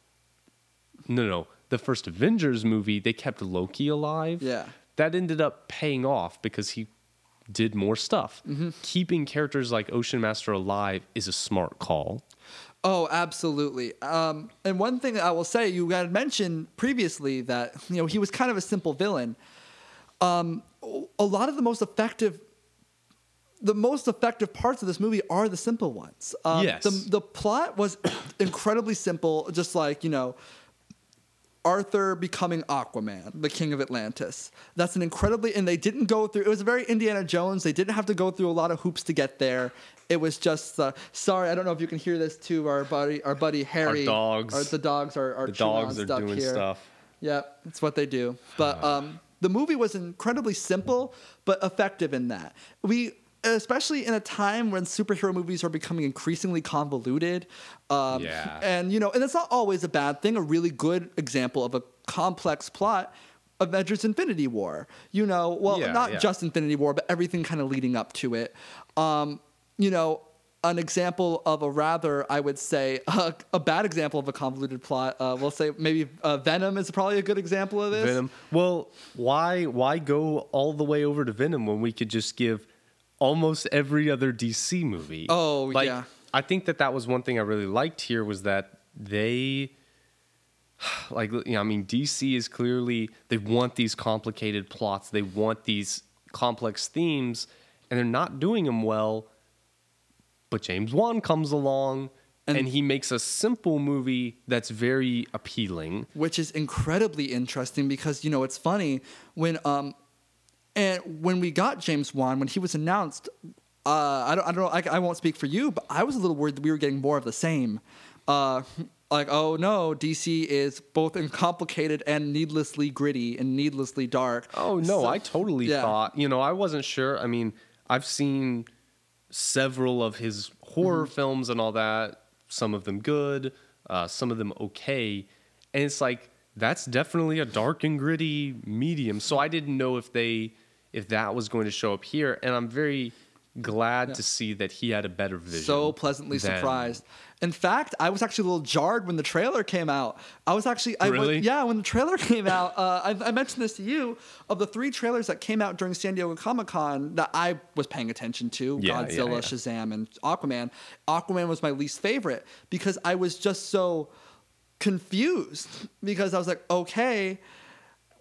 no, no, the first Avengers movie, they kept Loki alive. Yeah. That ended up paying off because he did more stuff. Mm-hmm. Keeping characters like Ocean Master alive is a smart call. Oh, absolutely. Um, and one thing that I will say, you had mentioned previously that you know he was kind of a simple villain. Um, a lot of the most effective, the most effective parts of this movie are the simple ones. Um, Yes. The the plot was incredibly simple, just like you know. Arthur becoming Aquaman, the king of Atlantis. That's an incredibly, and they didn't go through. It was a very Indiana Jones. They didn't have to go through a lot of hoops to get there. It was just. Uh, sorry, I don't know if you can hear this too. Our buddy, our buddy Harry. dogs. Or the dogs are, are The dogs are doing here. stuff. Yep, that's what they do. But um, the movie was incredibly simple but effective in that. We, especially in a time when superhero movies are becoming increasingly convoluted. Um, Yeah. And you know, and it's not always a bad thing. A really good example of a complex plot. Avengers Infinity War. You know, well, Yeah, not yeah. just Infinity War, but everything kind of leading up to it. Um, you know, an example of a rather, I would say, a, a bad example of a convoluted plot. Uh, we'll say maybe uh, Venom is probably a good example of this. Venom. Well, why why go all the way over to Venom when we could just give almost every other DC movie? Oh, like, yeah. I think that that was one thing I really liked here was that they like you know, I mean DC is clearly they want these complicated plots, they want these complex themes and they're not doing them well. But James Wan comes along And- and he makes a simple movie that's very appealing. which is incredibly interesting because you know it's funny when um and when we got James Wan when he was announced uh I don't I don't know I, I won't speak for you but I was a little worried that we were getting more of the same uh like oh no DC is both complicated and needlessly gritty and needlessly dark Oh no, So- I totally yeah. thought. You know, I wasn't sure. I mean, I've seen several of his horror Mm-hmm. films and all that. Some of them good, uh, some of them okay, and it's like that's definitely a dark and gritty medium. So I didn't know if they if that was going to show up here, and I'm very glad to see that he had a better vision. so pleasantly than- surprised. In fact, I was actually a little jarred when the trailer came out. I was actually, I went- Really? yeah, when the trailer came out, uh, I, I mentioned this to you. Of the three trailers that came out during San Diego Comic Con that I was paying attention to, Yeah, yeah, Godzilla, yeah. Shazam, and Aquaman. Aquaman was my least favorite because I was just so confused because I was like, okay,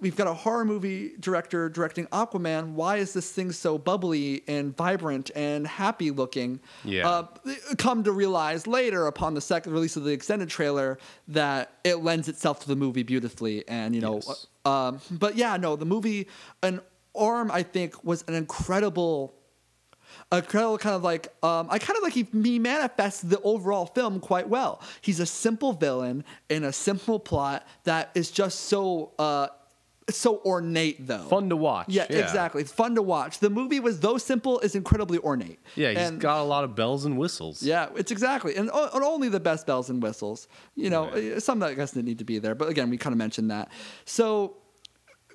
we've got a horror movie director directing Aquaman. Why is this thing so bubbly and vibrant and happy looking? Yeah. Uh, come to realize later, upon the second release of the extended trailer, that it lends itself to the movie beautifully. And you know, Yes. um, but yeah, no, the movie, an Orm, I think, was an incredible a incredible kind of like um, I kind of like he, he manifests the overall film quite well. He's a simple villain in a simple plot that is just so uh, so ornate though. Fun to watch. Yeah, Yeah. exactly. It's fun to watch. The movie was though simple is incredibly ornate. Yeah, he's and, got a lot of bells and whistles. yeah, it's exactly, and, and only the best bells and whistles. You know, Right. uh, some that I guess didn't need to be there, but again, we kind of mentioned that. So,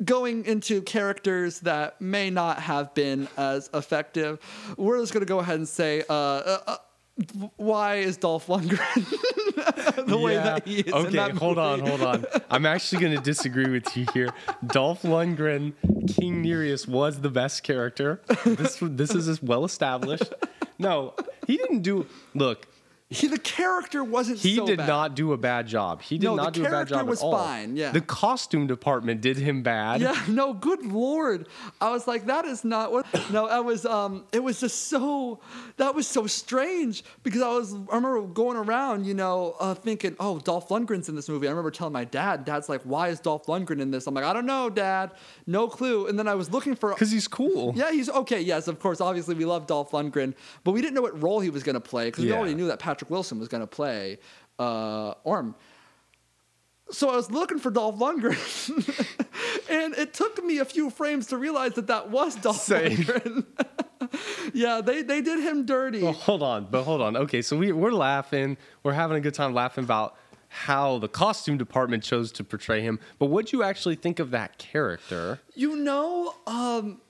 going into characters that may not have been as effective, we're just going to go ahead and say, uh, uh, uh, why is Dolph Lundgren the way that he is? Okay, hold on, hold on. I'm actually going to disagree with you here. Dolph Lundgren, King Nereus was the best character. This this is well established. No, he didn't do. Look, He, the character wasn't. he so did bad. not do a bad job. He did No, not do a bad job was at all. fine, yeah. the costume department did him bad. Yeah, no, good lord. I was like, that is not what no, I was um it was just so that was so strange because I was I remember going around, you know, uh, thinking, oh, Dolph Lundgren's in this movie. I remember telling my dad, Dad's like, why is Dolph Lundgren in this? I'm like, I don't know, Dad. No clue. And then I was looking for because he's cool. yeah, he's okay. Yes, of course. Obviously, we love Dolph Lundgren, but we didn't know what role he was going to play because we already knew that Patrick Wilson was going to play uh, Orm. So I was looking for Dolph Lundgren, and it took me a few frames to realize that that was Dolph Same. Lundgren. yeah, they they did him dirty. Well, hold on, but hold on. Okay, so we we're laughing, we're having a good time laughing about how the costume department chose to portray him. But what do you actually think of that character? You know, um,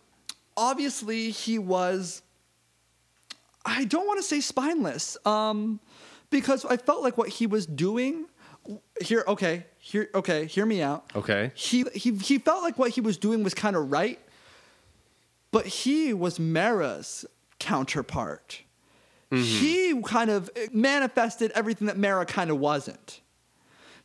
obviously he was. I don't want to say spineless, um, because I felt like what he was doing. Here, okay, here, okay, hear me out. Okay. He he he felt like what he was doing was kind of right, but he was Mera's counterpart. He kind of manifested everything that Mera kind of wasn't.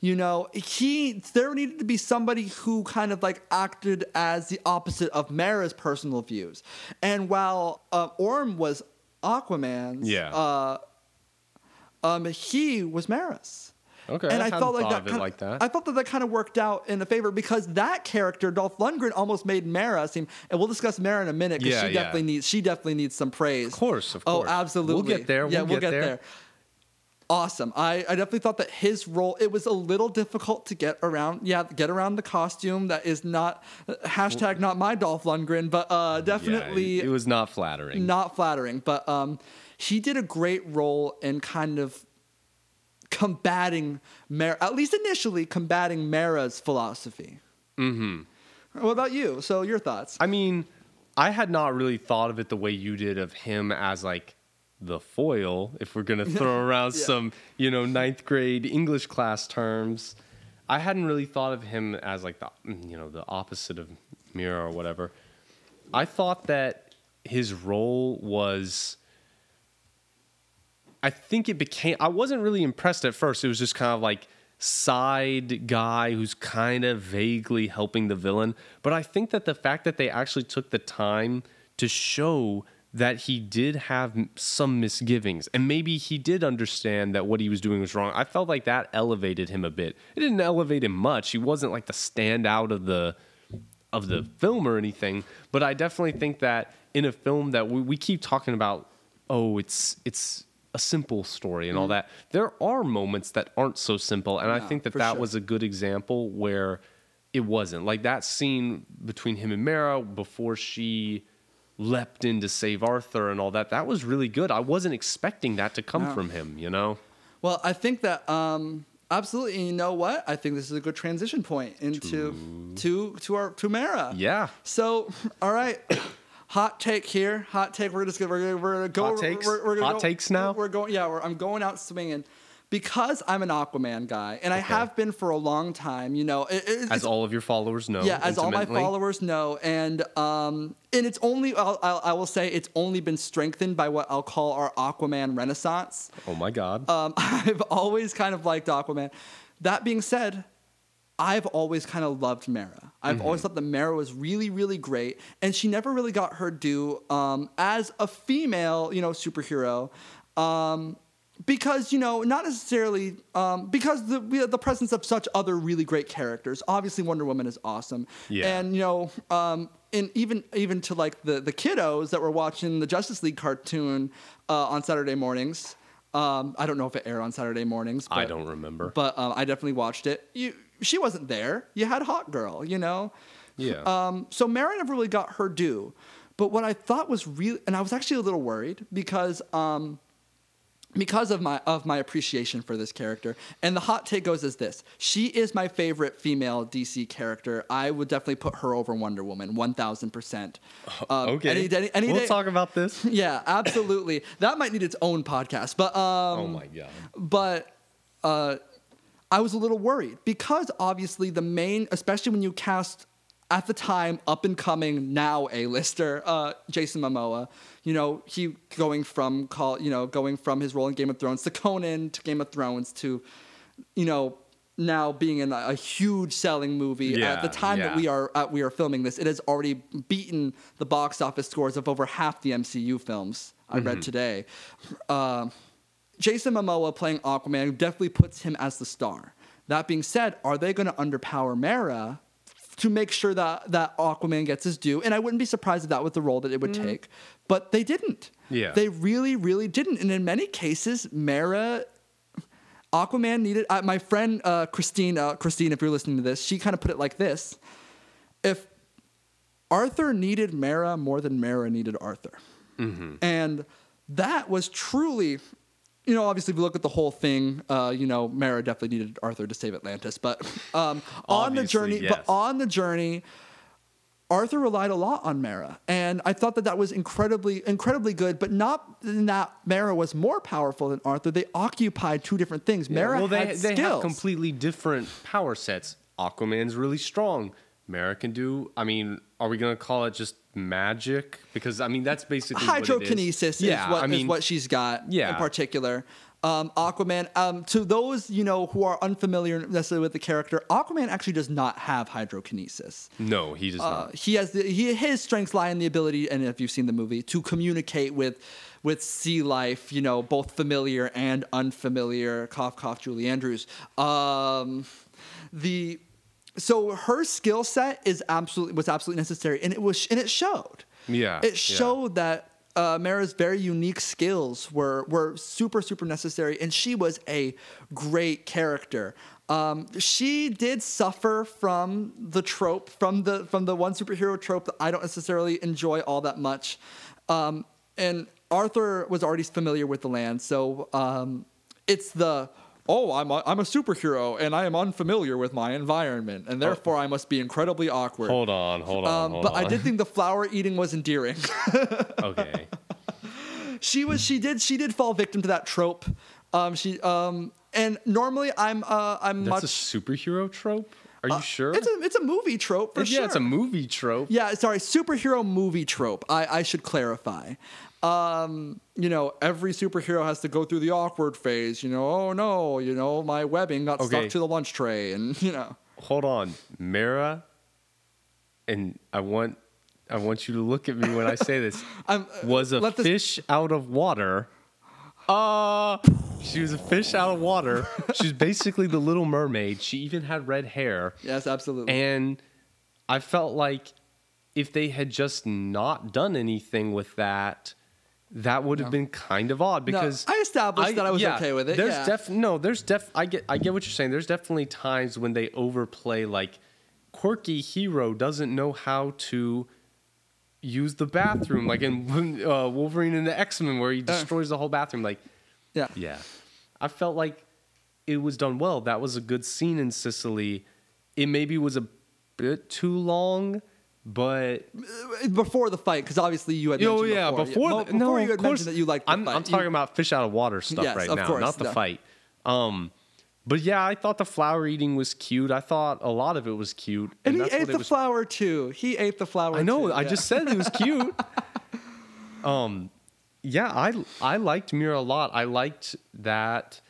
You know, he there needed to be somebody who kind of like acted as the opposite of Mera's personal views. And while uh, Orm was Aquaman's, Yeah. uh, um, he was Mera's. Okay, and I I, felt like thought that, of kind like that. I felt that that kind of worked out in a favor because that character, Dolph Lundgren, almost made Mera seem. And we'll discuss Mera in a minute because Yeah, she yeah. definitely needs she definitely needs some praise. Of course, of course. Oh, absolutely. We'll get there, Yeah, we'll we'll get get, there. there. Awesome. I, I definitely thought that his role it was a little difficult to get around. Yeah, get around the costume. That is not hashtag not my Dolph Lundgren, but uh, definitely yeah, it was not flattering. not flattering, but um, he did a great role in kind of combating Mera, at least initially combating Mera's philosophy. Mm-hmm. What about you? So your thoughts? I mean, I had not really thought of it the way you did of him as like the foil, if we're gonna throw around Yeah. some, you know, ninth grade English class terms. I hadn't really thought of him as like the mm, you know, the opposite of Mera or whatever. I thought that his role was I think it became I wasn't really impressed at first. It was just kind of like side guy who's kind of vaguely helping the villain. But I think that the fact that they actually took the time to show that he did have some misgivings and maybe he did understand that what he was doing was wrong. I felt like that elevated him a bit. It didn't elevate him much. He wasn't like the standout of the of the film or anything, but I definitely think that in a film that we, we keep talking about, oh, it's it's a simple story and all that. There are moments that aren't so simple, and I Mm-hmm. Think that that sure. was a good example where it wasn't like that scene between him and Mera before she leapt in to save Arthur and all that. That was really good. I wasn't expecting that to come No. from him. You know. Well, I think that um, absolutely. And you know what? I think this is a good transition point into to to our to Mera. Yeah. So, all right. Hot take here. Hot take. We're just gonna we're gonna, we're gonna go. Hot takes? We're, we're gonna Hot go- takes now? We're going. Yeah. We're, I'm going out swinging because I'm an Aquaman guy, and I have been for a long time. You know, it, it- As all of your followers know. yeah, as all my followers know, and um, and it's only I'll, I'll, I will say it's only been strengthened by what I'll call our Aquaman renaissance. Oh my God. Um, I've always kind of liked Aquaman. That being said, I've always kind of loved Mera. I've always thought that Mera was really, really great, and she never really got her due um, as a female, you know, superhero. Um, because you know, not necessarily um, because the we the presence of such other really great characters. Obviously, Wonder Woman is awesome, Yeah. and you know, um, and even even to like the the kiddos that were watching the Justice League cartoon uh, on Saturday mornings. Um, I don't know if it aired on Saturday mornings. But, I don't remember. but um, I definitely watched it. You, she wasn't there. You had Hawkgirl, you know. Yeah. Um, so Mera never really got her due. But what I thought was really, and I was actually a little worried because um, because of my of my appreciation for this character. And the hot take goes as this: She is my favorite female DC character. I would definitely put her over Wonder Woman, one thousand percent. Um, okay. Any, day- any we'll day- talk about this. Yeah, absolutely. that might need its own podcast. But um, oh my God. but uh, I was a little worried because obviously the main, especially when you cast at the time up and coming now a lister uh, Jason Momoa, you know he going from call you know going from his role in Game of Thrones to Conan to Game of Thrones to you know now being in a, a huge selling movie Yeah, at the time that we are uh, we are filming this it has already beaten the box office scores of over half the MCU films I Mm-hmm. read today. Um, Jason Momoa playing Aquaman definitely puts him as the star. That being said, are they going to underpower Mera to make sure that that Aquaman gets his due? And I wouldn't be surprised if that was the role that it would take, but they didn't. Yeah. they really, really didn't. And in many cases, Mera. Aquaman needed. Uh, my friend uh, Christine, uh, Christine, if you're listening to this, she kind of put it like this: if Arthur needed Mera more than Mera needed Arthur. And that was truly, you know, obviously, if you look at the whole thing, uh, you know, Mera definitely needed Arthur to save Atlantis. But um, on the journey, but on the journey, Arthur relied a lot on Mera, and I thought that that was incredibly, incredibly good. But not that Mera was more powerful than Arthur. They occupied two different things. Mera well, they had they skills. have completely different power sets. Aquaman's really strong. Mera can do. I mean, are we gonna call it just magic? Because I mean, that's basically what it is. hydrokinesis Yeah, what, I mean, is what she's got in particular. Um, Aquaman, um, to those you know who are unfamiliar necessarily with the character, Aquaman actually does not have hydrokinesis. no, he does Uh, not. he has the, he, his strengths lie in the ability, and if you've seen the movie, to communicate with with sea life. You know, both familiar and unfamiliar. Cough, cough. Julie Andrews. Um, the so her skill set is absolutely was absolutely necessary, and it was and it showed. Yeah, it yeah. showed that. Uh, Mera's very unique skills were were super super necessary, and she was a great character. Um, she did suffer from the trope, from the from the one superhero trope that I don't necessarily enjoy all that much. Um, and Arthur was already familiar with the land, so um, it's the oh I'm a, I'm a superhero and I am unfamiliar with my environment, and therefore I must be incredibly awkward. Hold on, hold on, Um, hold but on. I did think the flower eating was endearing. okay. she was she did she did fall victim to that trope. Um, she um, and normally I'm uh, I'm That's much. a superhero trope. Are you sure? It's a it's a movie trope for yeah, sure. Yeah, it's a movie trope. Yeah, sorry, superhero movie trope. I, I should clarify. Um, you know, every superhero has to go through the awkward phase. You know, oh no, you know, my webbing got Okay. stuck to the lunch tray, and you know, Hold on, Mera. And I want, I want you to look at me when I say this. I'm, uh, was a let this- fish out of water. Uh, she was a fish out of water. She's basically the Little Mermaid. She even had red hair. yes, absolutely. And I felt like if they had just not done anything with that, that would have been kind of odd because I established that I was okay with it, There's yeah. def no, there's def I get I get what you're saying. There's definitely times when they overplay like quirky hero doesn't know how to use the bathroom, like in uh, Wolverine and the X Men, where he destroys the whole bathroom. Like, yeah, yeah, I felt like it was done well. That was a good scene in Sicily. It maybe was a bit too long, but before the fight, because obviously you had oh mentioned yeah, before, before, Mo- the, before no, you had mentioned that you liked the I'm, fight. I'm You- talking about fish out of water stuff Yes, right now, course, not the no. fight. Um, but yeah, I thought the flower eating was cute. I thought a lot of it was cute, and he that's ate the was flower too. He ate the flower. I know. too, I yeah. just said it was cute. um, yeah, I I liked Mera a lot. I liked that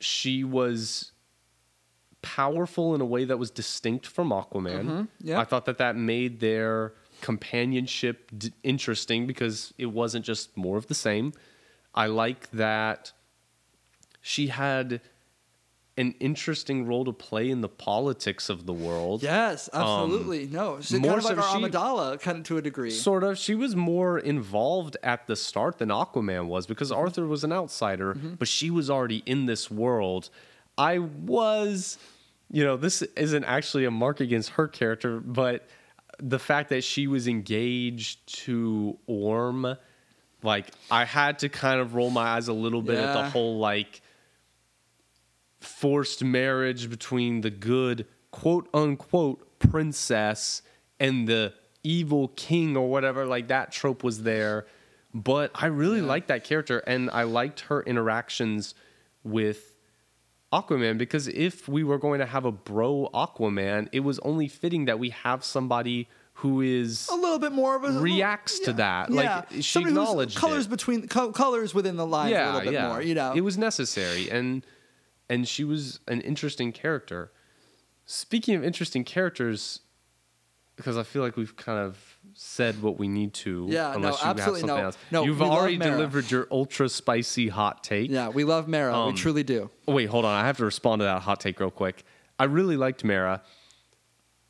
she was powerful in a way that was distinct from Aquaman. Mm-hmm. yeah. I thought that that made their companionship d- interesting because it wasn't just more of the same. I like that she had an interesting role to play in the politics of the world. Yes, absolutely. no, she's Um, more kind of like so our she- Amidala, kind of to a degree. Sort of. She was more involved at the start than Aquaman was because Mm-hmm. Arthur was an outsider, but she was already in this world. I was, you know, this isn't actually a mark against her character, but the fact that she was engaged to Orm, like, I had to kind of roll my eyes a little bit at the whole, like, forced marriage between the good quote unquote princess and the evil king or whatever like that trope was there. But i really liked that character and i liked her interactions with aquaman because if we were going to have a bro aquaman it was only fitting that we have somebody who is a little bit more of a reacts to that. Like, she Somebody acknowledged colors it. between co- colors within the lines a little bit more. You know, it was necessary, and and she was an interesting character. Speaking of interesting characters, because I feel like we've kind of said what we need to. Yeah, no, you absolutely have something no. else. No, you've already delivered your ultra spicy hot take. yeah, we love Mera. Um, we truly do. Wait, hold on. I have to respond to that hot take real quick. I really liked Mera.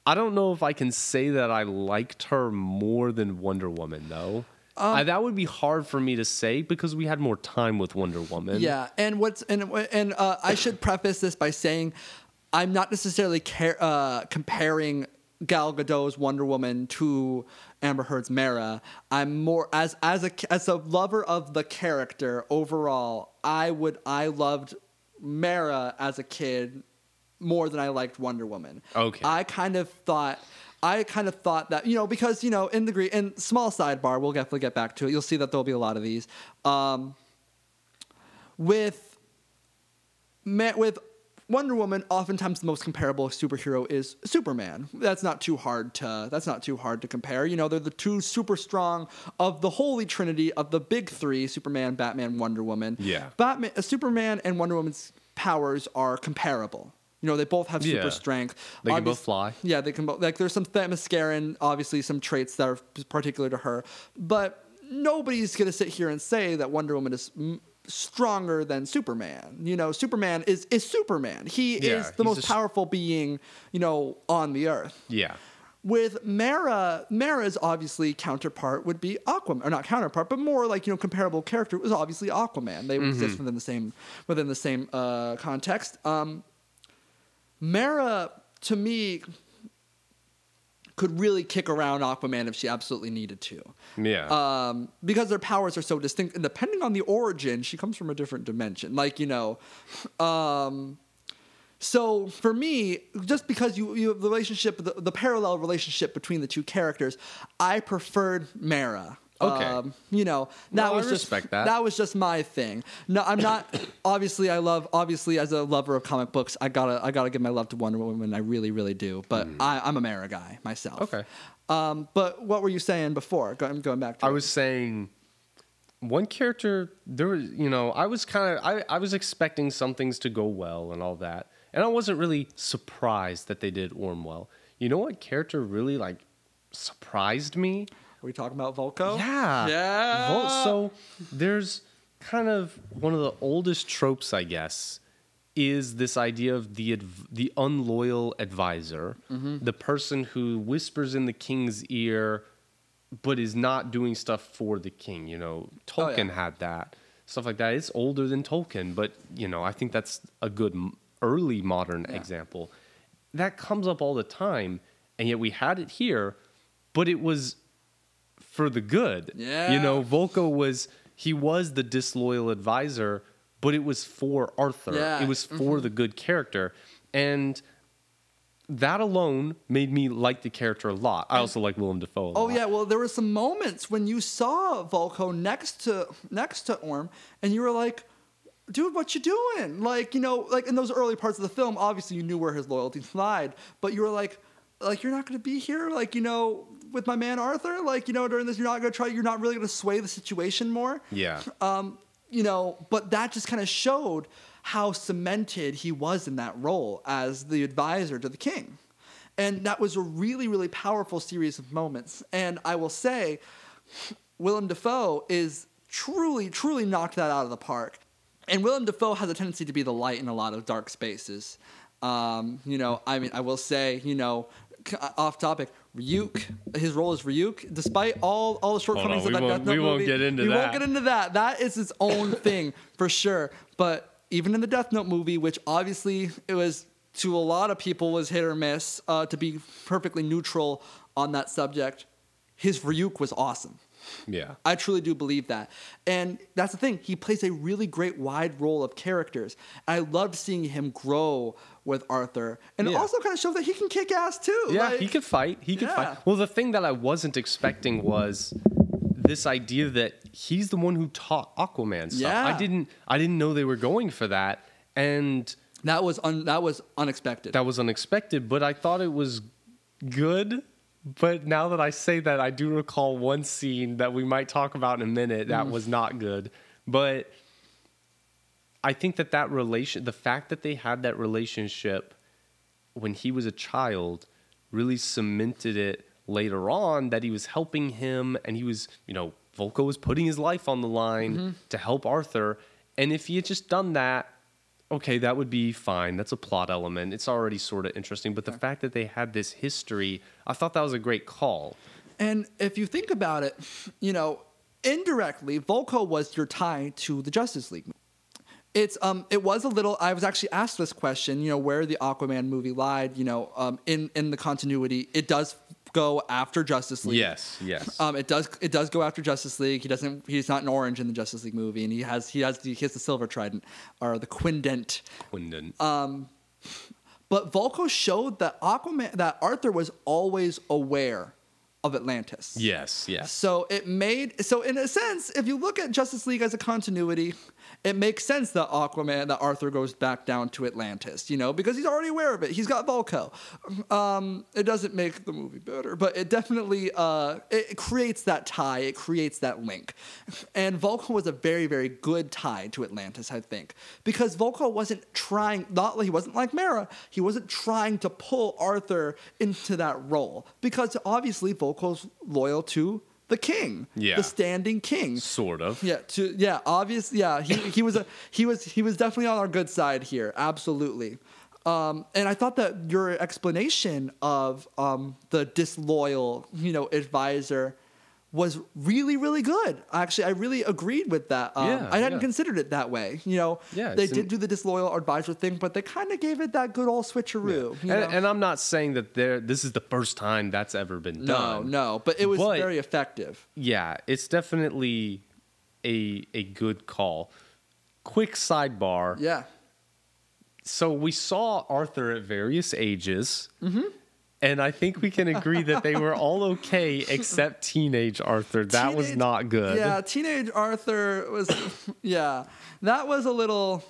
I don't know if I can say that I liked her more than Wonder Woman, though. Um, I, that would be hard for me to say because we had more time with Wonder Woman. Yeah, and what's and and uh, I should preface this by saying I'm not necessarily care, uh, comparing Gal Gadot's Wonder Woman to Amber Heard's Mera. I'm more as as a as a lover of the character overall. I would I loved Mera as a kid more than I liked Wonder Woman. Okay. I kind of thought. I kind of thought that you know because you know in the green and small sidebar we'll definitely get back to it. You'll see that there'll be a lot of these. Um, with with Wonder Woman, oftentimes the most comparable superhero is Superman. That's not too hard to that's not too hard to compare. You know, they're the two super strong of the holy trinity of the big three: Superman, Batman, Wonder Woman. Yeah. Batman, uh, Superman, and Wonder Woman's powers are comparable. You know, they both have super Yeah. strength. They can both fly. Yeah, they can both. Like, there's some Themysciran, obviously, some traits that are particular to her, but nobody's gonna sit here and say that Wonder Woman is. mm, stronger than superman you know superman is is superman he Yeah, is the most a powerful being you know on the earth Yeah. with Mera, Mera's obviously counterpart would be Aquaman, or not counterpart, but more like you know comparable character was obviously Aquaman. They exist within the same within the same uh, context. Um, Mera, to me, could really kick around Aquaman if she absolutely needed to. Yeah. Um, because their powers are so distinct, and depending on the origin, she comes from a different dimension. Like you know, um, so for me, just because you you have the relationship, the, the parallel relationship between the two characters, I preferred Mera. Okay. you know that Well, was just that. that was just my thing. No, I'm not. obviously, I love. Obviously, as a lover of comic books, I gotta I gotta give my love to Wonder Woman. I really really do. But I, I'm a Mera guy myself. Mm. Okay. Um, but what were you saying before? Go, I'm going back to. I it. was saying one character there was you know I was kind of I, I was expecting some things to go well and all that and I wasn't really surprised that they did Ormwell. You know what character really like surprised me? Are we talking about Vulko? Yeah. Yeah. Vol- so there's kind of one of the oldest tropes, I guess, is this idea of the adv- the unloyal advisor, Mm-hmm. the person who whispers in the king's ear, but is not doing stuff for the king. You know, Oh, yeah. Tolkien had that stuff like that. It's older than Tolkien, but you know, I think that's a good early modern Yeah. example. That comes up all the time, and yet we had it here, but it was for the good. Yeah. You know, Vulko was he was the disloyal advisor, but it was for Arthur. Yeah. Mm-hmm. It was for the good character. And that alone made me like the character a lot. I also like Willem Dafoe. a Oh lot. yeah, well there were some moments when you saw Vulko next to next to Orm, and you were like, "Dude, what you doing?" Like you know, like in those early parts of the film, obviously you knew where his loyalties lied, but you were like, "Like you're not going to be here, like you know, with my man Arthur, like you know, during this, you're not going to try, you're not really going to sway the situation more." Yeah. um, you know, but that just kind of showed how cemented he was in that role as the advisor to the king. And that was a really, really powerful series of moments. And I will say, Willem Dafoe is truly, truly knocked that out of the park. And Willem Dafoe has a tendency to be the light in a lot of dark spaces. Um, you know, I mean, I will say, you know, off topic, Ryuk, his role as Ryuk, despite all all the shortcomings we of that Death Note we won't get into we that. won't get into that. That is its own thing for sure. But even in the Death Note movie, which obviously it was to a lot of people was hit or miss, uh, to be perfectly neutral on that subject, his Ryuk was awesome. Yeah. I truly do believe that. And that's the thing. He plays a really great wide role of characters. I loved seeing him grow with Arthur. And it Yeah. also kind of shows that he can kick ass too. Yeah, Like- he could fight. He could Yeah. fight. Well, the thing that I wasn't expecting was this idea that he's the one who taught Aquaman stuff. Yeah. I didn't I didn't know they were going for that. And That was un- that was unexpected. that was unexpected, but I thought it was good. But now that I say that, I do recall one scene that we might talk about in a minute that mm. was not good. But I think that that relation, the fact that they had that relationship when he was a child, really cemented it later on that he was helping him and he was, you know, Vulko was putting his life on the line mm-hmm. to help Arthur. And if he had just done that, okay, that would be fine. That's a plot element. It's already sort of interesting. But the fact that they had this history, I thought that was a great call. And if you think about it, you know, indirectly, Vulko was your tie to the Justice League. It's um it was a little I was actually asked this question, you know, where the Aquaman movie lied, you know, um in in the continuity. It does go after Justice League. Yes, yes. Um it does it does go after Justice League. He doesn't he's not an orange in the Justice League movie and he has he has the, he has the silver trident or the quindent. Quindon. But Vulko showed that Aquaman that Arthur was always aware of Atlantis. yes, yes. So it made so in a sense, if you look at Justice League as a continuity, it makes sense that Aquaman, that Arthur goes back down to Atlantis, you know, because he's already aware of it. He's got Vulko. Um, it doesn't make the movie better, but it definitely uh, it, creates that tie. It creates that link, and Vulko was a very very good tie to Atlantis, I think, because Vulko wasn't trying. Not he wasn't like Mera. He wasn't trying to pull Arthur into that role because obviously Vulko's loyal to the king, Yeah. the standing king. Sort of. Yeah, to yeah, obvious. Yeah, he he was a he was he was definitely on our good side here. Absolutely. Um, and I thought that your explanation of um, the disloyal, you know, advisor was really, really good. Actually, I really agreed with that. Um, Yeah, I hadn't yeah. considered it that way. You know, Yeah, they did an- do the disloyal advisor thing, but they kind of gave it that good old switcheroo. And, you know? and I'm not saying that there. This is the first time that's ever been done. no, no, but it was But- very effective. Yeah, it's definitely a a good call. Quick sidebar. Yeah. So we saw Arthur at various ages. Mm-hmm. And I think we can agree that they were all okay except teenage Arthur. That was not good. Yeah, teenage Arthur was. Yeah, that was a little.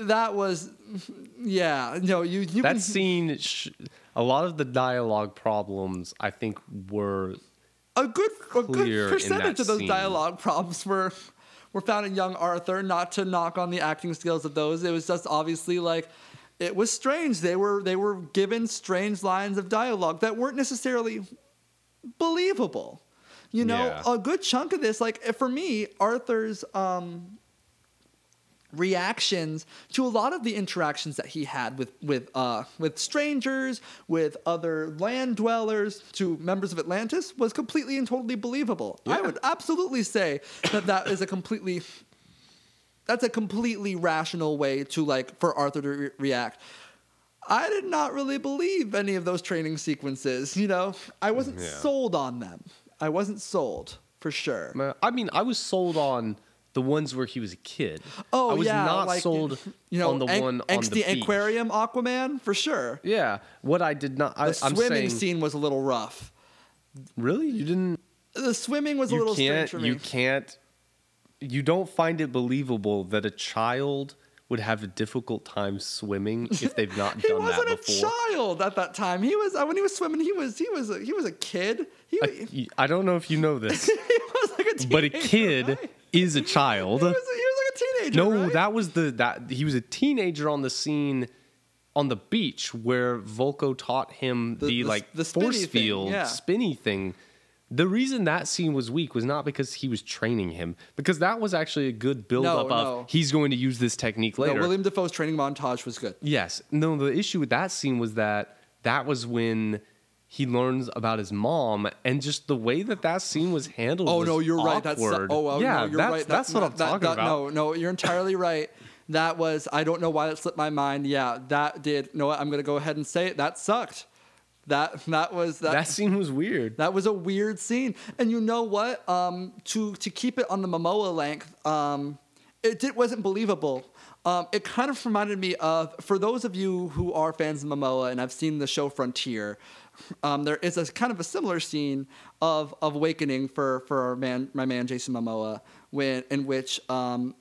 That was, yeah. No, you you That can, scene, sh- a lot of the dialogue problems, I think, were a good a good percentage of those scene. dialogue problems were were found in young Arthur. Not to knock on the acting skills of those, it was just obviously like. It was strange. They were they were given strange lines of dialogue that weren't necessarily believable. You know, Yeah. a good chunk of this, like for me, Arthur's um, reactions to a lot of the interactions that he had with with uh, with strangers, with other land dwellers, to members of Atlantis was completely and totally believable. I would absolutely say that that is a completely that's a completely rational way to like for Arthur to re- react. I did not really believe any of those training sequences. You know, I wasn't Yeah. sold on them. I wasn't sold for sure. I mean, I was sold on the ones where he was a kid. Oh I was yeah, not like, sold you know, on the An- one on the Angsty beach. Aquarium Aquaman for sure. Yeah, what I did not. I, The I'm swimming saying, scene was a little rough. really, you didn't. The swimming was a little can't. strange for me. You can't. You don't find it believable that a child would have a difficult time swimming if they've not done that. he done wasn't that a child at that time. He was when he was swimming. He was he was a, he was a kid. He, he I, don't know if you know this, was like a teenager. but a kid right? is a child. He was, he was like a teenager. No, right? that was the that he was a teenager on the scene on the beach where Vulko taught him The- the, the- like the force field yeah. spinny thing. The reason that scene was weak was not because he was training him, because that was actually a good build No, up of no. he's going to use this technique later. No. Willem Dafoe's training montage was good. Yes. No, the issue with that scene was that that was when he learns about his mom and just the way that that scene was handled. Oh was no, you're right. That's awkward. oh, oh yeah, no, you're that's, right. That's That- what I'm that- talking that- about. No, no, you're entirely right. That was I don't know why that slipped my mind. Yeah, that did. You know what? I'm gonna go ahead and say it. That sucked. That that was that. that scene was weird. That was a weird scene. And you know what? Um, to to keep it on the Momoa length, um, it did, wasn't believable. Um, it kind of reminded me of for those of you who are fans of Momoa and I've seen the show Frontier. Um, there is a kind of a similar scene of, of awakening for for our man my man Jason Momoa when in which um,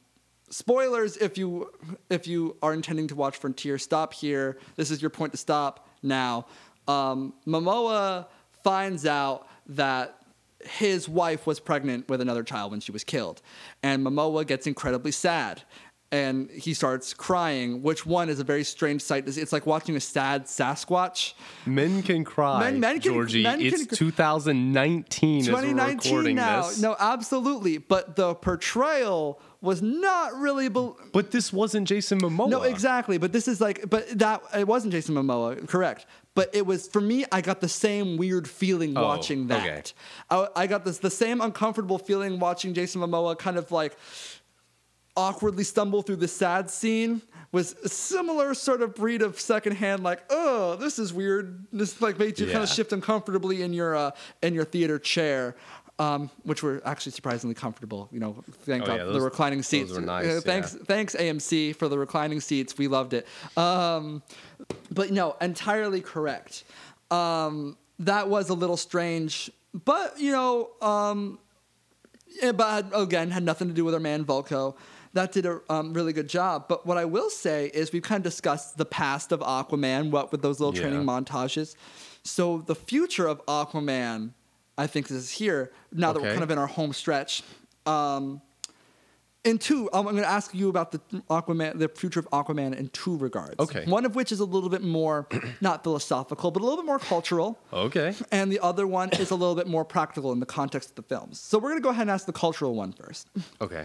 spoilers if you if you are intending to watch Frontier stop here this is your point to stop now um, Momoa finds out that his wife was pregnant with another child when she was killed. And Momoa gets incredibly sad and he starts crying which one is a very strange sight. It's like watching a sad Sasquatch. Men can cry, Men- men can- Georgie. men it's can- 2019 as we're 2019 recording now. this. no absolutely. But the portrayal was not really bel But this wasn't Jason Momoa. No, exactly. But this is like, but that it wasn't Jason Momoa, correct? But it was for me. I got the same weird feeling Oh, watching that. okay. I, I got this the same uncomfortable feeling watching Jason Momoa, kind of like awkwardly stumble through the sad scene was a similar sort of breed of secondhand, like, oh, this is weird. This like made you kind of shift uncomfortably in your uh, in your theater chair. Um, which were actually surprisingly comfortable, you know. Thank Oh, God yeah, those- the reclining seats. were nice, Uh, thanks, yeah. thanks AMC for the reclining seats. We loved it. Um, but no, entirely correct. Um, that was a little strange, but you know, um, yeah, but again, had nothing to do with our man Vulko. That did a um, really good job. But what I will say is we've kind of discussed the past of Aquaman, what with those little training montages. So the future of Aquaman, I think, this is here now that we're kind of in our home stretch. Um, in two, I'm going to ask you about the Aquaman, the future of Aquaman in two regards. Okay. One of which is a little bit more, not philosophical, but a little bit more cultural Okay. and the other one is a little bit more practical in the context of the films. So we're gonna go ahead and ask the cultural one first. Okay.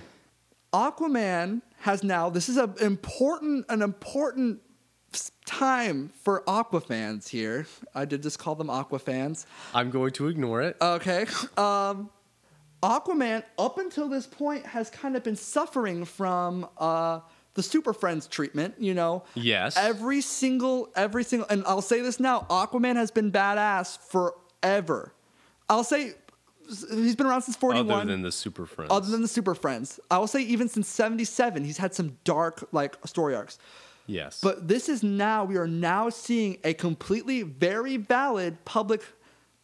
Aquaman has now this is an important an important time for Aqua fans here. I did just call them Aqua fans. I'm going to ignore it. Okay. Um, Aquaman, up until this point, has kind of been suffering from uh, the Super Friends treatment. You know. Yes. Every single, every single, and I'll say this now: Aquaman has been badass forever. I'll say he's been around since '41. Other than the Super Friends. Other than the Super Friends, I will say even since '77, he's had some dark like story arcs. Yes. But this is now, we are now seeing a completely very valid public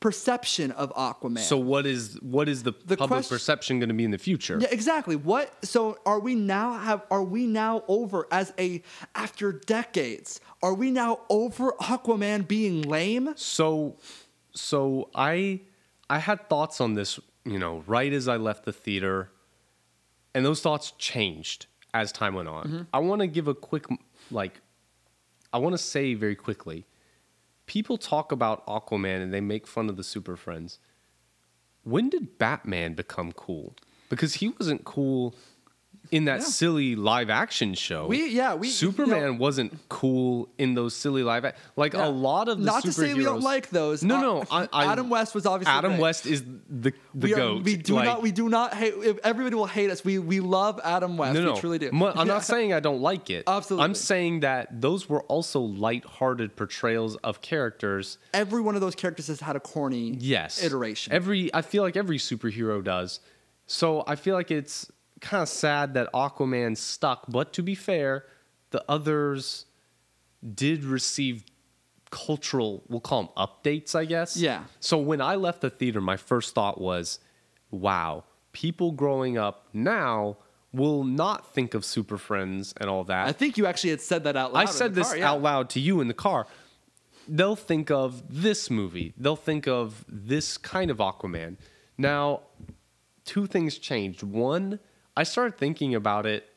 perception of Aquaman. so what is what is the, The public question- perception going to be in the future? yeah, exactly. What so are we now have are we now over as a after decades, are we now over Aquaman being lame? So so I I had thoughts on this, you know, right as I left the theater and those thoughts changed as time went on. Mm-hmm. I want to give a quick like I want to say very quickly. People talk about Aquaman and they make fun of the Super Friends. When did Batman become cool? Because he wasn't cool in that Yeah. silly live action show. We- yeah, we- you Superman know- wasn't cool in those silly live ac- like Yeah. a lot of the Not to say we don't like those. No, Uh, no. I, I, Adam West was obviously Adam. West is the the we, are- goat. we do Like, not we do not hate if everybody will hate us. We we love Adam West. No, no. We truly do. Mo- I'm not saying I don't like it. Absolutely. I'm saying that those were also light-hearted portrayals of characters. every one of those characters has had a corny Yes. iteration. Every I feel like every superhero does. So I feel like it's kind of sad that Aquaman stuck, but to be fair, the others did receive cultural, we'll call them updates, I guess. Yeah. So when I left the theater, my first thought was, wow, people growing up now will not think of Super Friends and all that. I think you actually had said that out loud. I said this car, yeah. out loud to you in the car. They'll think of this movie. They'll think of this kind of Aquaman. Now, two things changed. One, I started thinking about it,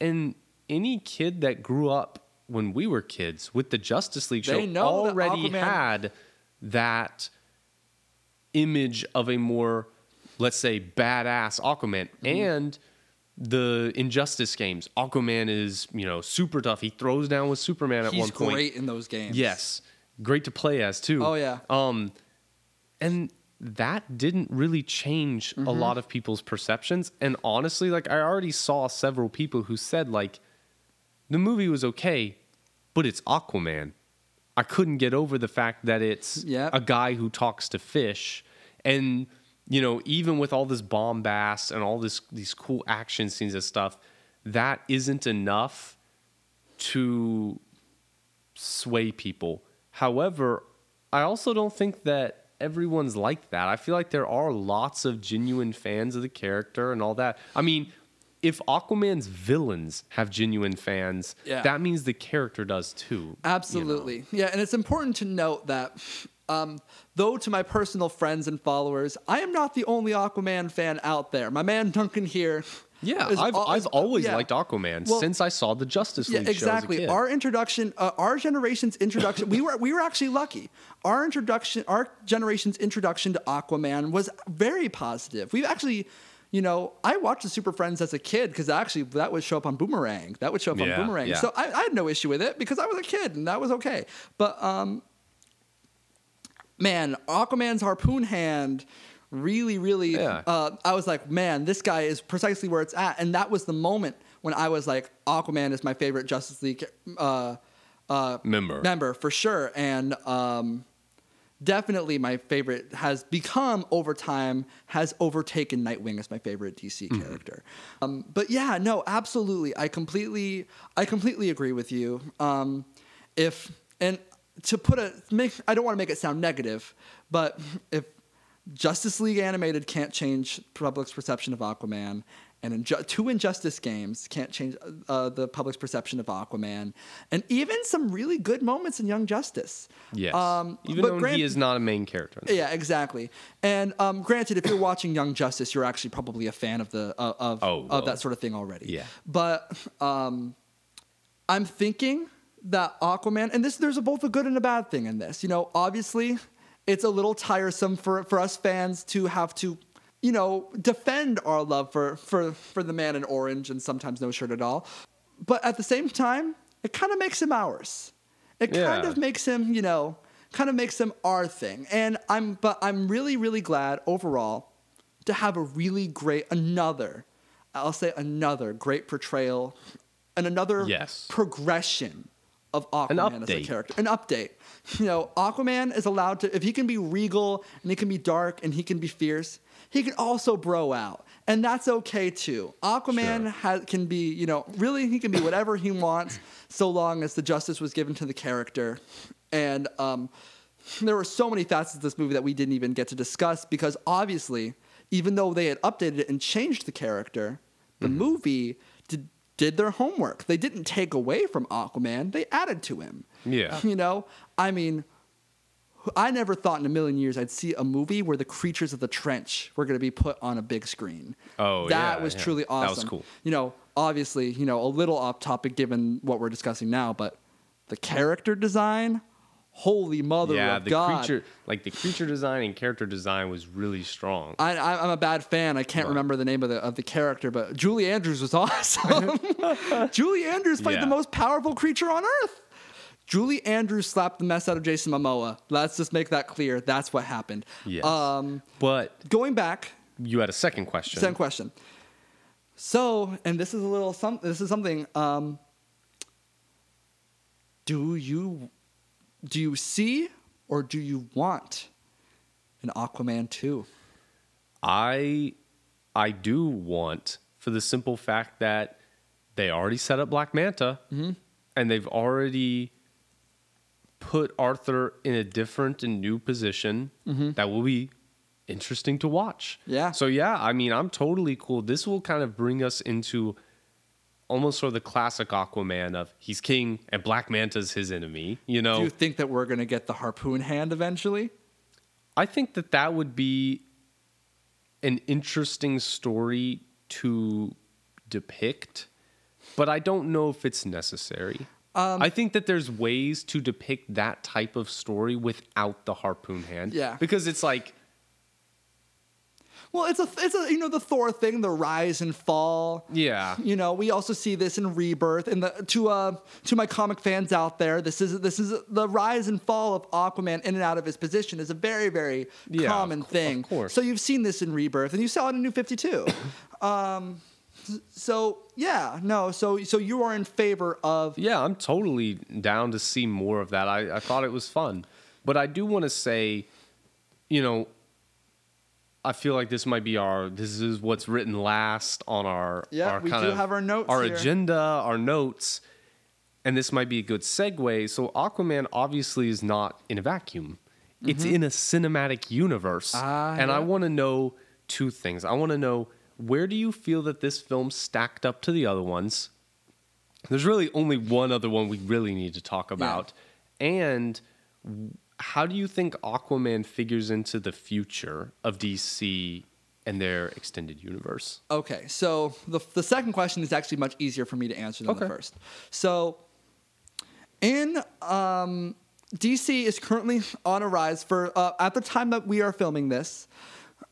and any kid that grew up when we were kids with the Justice League show They know already had that image of a more, let's say, badass Aquaman. Mm-hmm. And the Injustice games, Aquaman is, you know, super tough. He throws down with Superman at He's one point. He's great in those games. Yes. Great to play as too. Oh, yeah. Um and that didn't really change Mm-hmm. a lot of people's perceptions and honestly like I already saw several people who said like the movie was okay but it's Aquaman. I couldn't get over the fact that it's Yep. a guy who talks to fish and you know even with all this bombast and all this these cool action scenes and stuff that isn't enough to sway people. However, I also don't think that everyone's like that. I feel like there are lots of genuine fans of the character and all that. I mean, if Aquaman's villains have genuine fans, Yeah. that means the character does too. you know? Absolutely. Yeah, and it's important to note that um, though to my personal friends and followers, I am not the only Aquaman fan out there. My man Duncan here. Yeah, I've, al- I've always yeah. liked Aquaman Well, since I saw the Justice Yeah, League show exactly. as a kid. Our introduction, uh, our generation's introduction, we were we were actually lucky. Our introduction, our generation's introduction to Aquaman was very positive. We've actually, you know, I watched the Super Friends as a kid because actually that would show up on Boomerang. That would show up Yeah, on Boomerang. yeah. So I, I had no issue with it because I was a kid and that was okay. But um, man, Aquaman's harpoon hand really, really. Yeah. Uh, I was like, man, this guy is precisely where it's at, and that was the moment when I was like Aquaman is my favorite Justice League uh, uh, Member. member for sure, and um, definitely my favorite has become over time has overtaken Nightwing as my favorite DC Mm-hmm. character. Um, but yeah, no, absolutely, I completely, I completely agree with you. Um, if and to put a make, I don't want to make it sound negative, but if Justice League animated can't change public's perception of Aquaman, and Inju- two Injustice games can't change uh, the public's perception of Aquaman, and even some really good moments in Young Justice. Yes. Um, Even though grant- he is not a main character. yeah, exactly. And um, granted, if you're watching Young Justice, you're actually probably a fan of the uh, of Oh, well. of that sort of thing already. Yeah. But um, I'm thinking that Aquaman, and this there's a, both a good and a bad thing in this. You know, obviously, it's a little tiresome for for us fans to have to. You know, defend our love for, for, for the man in orange and sometimes no shirt at all. But at the same time, it kind of makes him ours. It kind of makes him, you know, kind of makes him our thing. And I'm but I'm really really glad overall to have a really great another I'll say another great portrayal and another Yes. progression of Aquaman as a character. An update. You know, Aquaman is allowed to if he can be regal and he can be dark and he can be fierce, he can also bro out. And that's okay too. Aquaman Sure. has, can be, you know, really he can be whatever he wants so long as the justice was given to the character. And um, there were so many facets of this movie that we didn't even get to discuss because obviously, even though they had updated it and changed the character, the Mm-hmm. movie did, their homework. They didn't take away from Aquaman, they added to him. Yeah. You know, I mean, I never thought in a million years I'd see a movie where the creatures of the trench were going to be put on a big screen. Oh, that yeah, was yeah. truly awesome. That was cool. You know, obviously, you know, a little off topic given what we're discussing now, but the character design, holy mother yeah, of the God. creature, like the creature design and character design was really strong. I, I- I'm a bad fan. I can't remember the name of the of the character, but Julie Andrews was awesome. Julie Andrews played Yeah. the most powerful creature on earth. Julie Andrews slapped the mess out of Jason Momoa. Let's just make that clear. That's what happened. Yes. Um, but going back, you had a second question. second question. So, and this is a little some. This is something. Um, do you do you see or do you want an Aquaman two? I I do want for the simple fact that they already set up Black Manta Mm-hmm. and they've already put Arthur in a different and new position that will be interesting to watch. Mm-hmm. Yeah. So yeah, I mean, I'm totally cool. This will kind of bring us into almost sort of the classic Aquaman of he's king and Black Manta's his enemy, you know. Do you think that we're gonna get the harpoon hand eventually? I think that that would be an interesting story to depict, but I don't know if it's necessary. Um, I think that there's ways to depict that type of story without the harpoon hand. Yeah. Because it's like, Well, it's a it's a you know the Thor thing, the rise and fall. yeah. You know, we also see this in Rebirth. And the to uh to my comic fans out there, this is this is the rise and fall of Aquaman in and out of his position is a very very Yeah, common thing. of course. So you've seen this in Rebirth, and you saw it in New Fifty Two. um, so yeah, no. So so you are in favor of Yeah, I'm totally down to see more of that. I, I thought it was fun. But I do want to say, you know, I feel like this might be our this is what's written last on our Yeah, our we kind do of have our notes our here. agenda, our notes, and this might be a good segue. So Aquaman obviously is not in a vacuum. It's in a cinematic universe. Mm-hmm. Ah, and I want to know two things. I want to know where do you feel that this film stacked up to the other ones? There's really only one other one we really need to talk about. And w- how do you think Aquaman figures into the future of DC and their extended universe? Okay, so the, the second question is actually much easier for me to answer than the first. So, in um, DC is currently on a rise for uh, at the time that we are filming this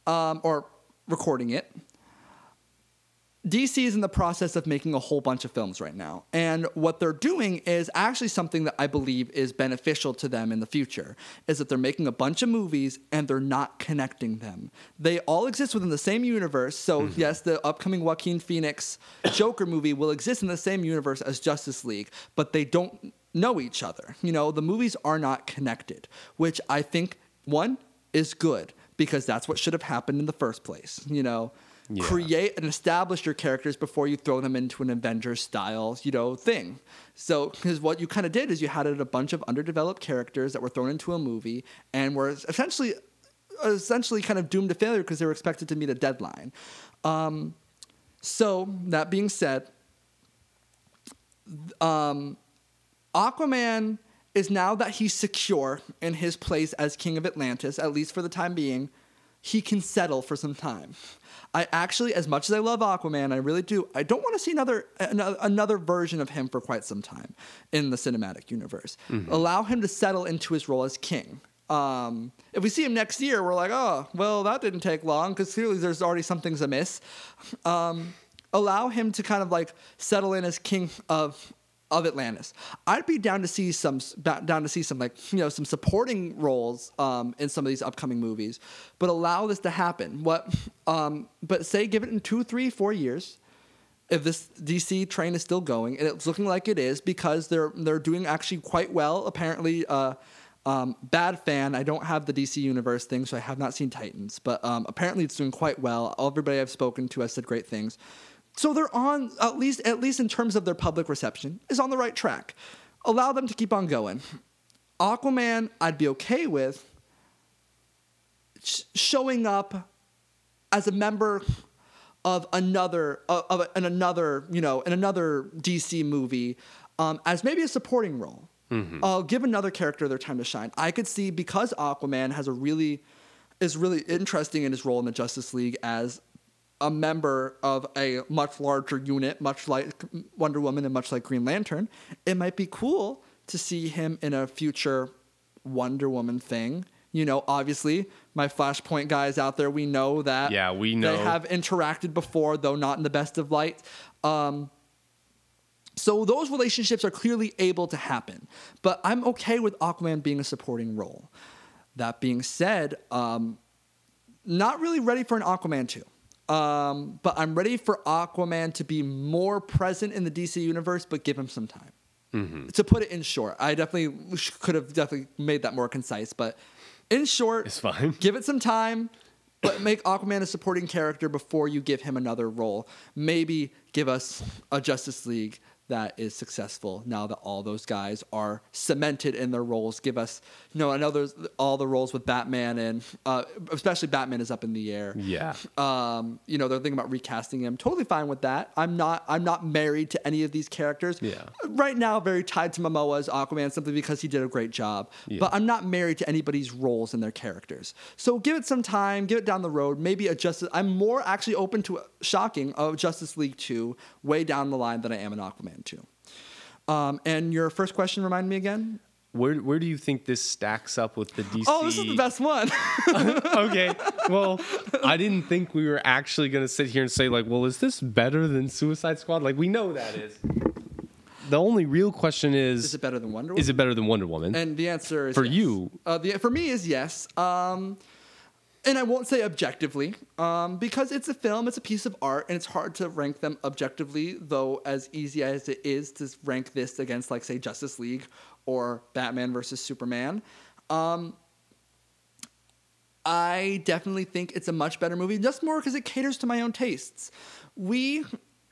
um, or recording it. DC is in the process of making a whole bunch of films right now. And what they're doing is actually something that I believe is beneficial to them in the future is that they're making a bunch of movies and they're not connecting them. They all exist within the same universe. So, mm-hmm. yes, the upcoming Joaquin Phoenix Joker movie will exist in the same universe as Justice League, but they don't know each other. You know, the movies are not connected, which I think one is good because that's what should have happened in the first place. You know, Yeah. create and establish your characters before you throw them into an Avengers style, you know, thing. So, because what you kind of did is you had a bunch of underdeveloped characters that were thrown into a movie and were essentially, essentially kind of doomed to failure because they were expected to meet a deadline. Um, so that being said, um, Aquaman is now that he's secure in his place as king of Atlantis, at least for the time being, he can settle for some time. I actually, as much as I love Aquaman, I really do. I don't want to see another another, another version of him for quite some time in the cinematic universe. Allow him to settle into his role as king. Um, if we see him next year, we're like, oh, well, that didn't take long because clearly there's already something's amiss. Um, allow him to kind of like settle in as king of of Atlantis. I'd be down to see some down to see some like you know some supporting roles um, in some of these upcoming movies, but allow this to happen. What? Um, but say give it in two, three, four years. If this DC train is still going, and it's looking like it is because they're they're doing actually quite well. Apparently, uh, um, bad fan. I don't have the DC Universe thing, so I have not seen Titans. But um, apparently, it's doing quite well. Everybody I've spoken to has said great things. So they're on at least at least in terms of their public reception is on the right track. Allow them to keep on going. Aquaman, I'd be okay with sh- showing up as a member of another of, of in another you know in another DC movie um, as maybe a supporting role. I'll give another character their time to shine. I could see because Aquaman has a really is really interesting in his role in the Justice League as a member of a much larger unit, much like Wonder Woman and much like Green Lantern. It might be cool to see him in a future Wonder Woman thing. You know, obviously, my Flashpoint guys out there, we know that. Yeah, we know. They have interacted before, though not in the best of light. Um, so those relationships are clearly able to happen. But I'm okay with Aquaman being a supporting role. That being said, um, not really ready for an Aquaman 2. Um, but I'm ready for Aquaman to be more present in the DC universe, but give him some time. Mm-hmm. To put it in short, I definitely could have definitely made that more concise, but in short, It's fine. give it some time, but make Aquaman a supporting character before you give him another role. Maybe give us a Justice League that is successful now that all those guys are cemented in their roles. Give us, you know, I know there's all the roles with Batman and uh, especially Batman is up in the air. Yeah. Um, you know, they're thinking about recasting him. Totally fine with that. I'm not. I'm not married to any of these characters. Yeah. Right now, very tied to Momoa as Aquaman simply because he did a great job. Yeah. But I'm not married to anybody's roles and their characters. So give it some time. Give it down the road. Maybe a Justice. I'm more actually open to shocking of Justice League two way down the line than I am an Aquaman two. Um, and your first question remind me again. Where where do you think this stacks up with the DC? Oh, this is the best one. okay. Well, I didn't think we were actually going to sit here and say like, well, is this better than Suicide Squad? Like we know that is. The only real question is is it better than Wonder Woman? is it better than Wonder Woman? And the answer is For yes. you? Uh, the, for me is yes. Um, and I won't say objectively um, because it's a film, it's a piece of art, and it's hard to rank them objectively. Though as easy as it is to rank this against, like, say, Justice League or Batman versus Superman. Um, I definitely think it's a much better movie, just more because it caters to my own tastes. We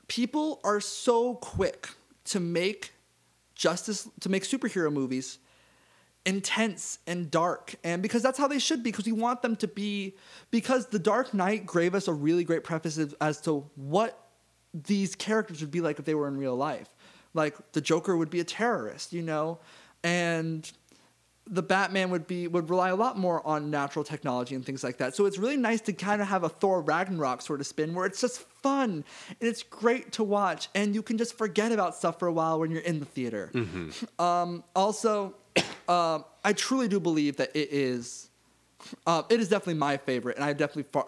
people are so quick to make justice to make superhero movies intense and dark. And because that's how they should be because we want them to be because the dark knight gave us a really great preface as- to what these characters would be like if they were in real life. Like the joker would be a terrorist you know? And the Batman would be would rely a lot more on natural technology and things like that. So it's really nice to kind of have a Thor Ragnarok sort of spin where it's just fun and it's great to watch and you can just forget about stuff for a while when you're in the theater. Um, also, um, I truly do believe that it is uh, it is definitely my favorite, and I definitely far,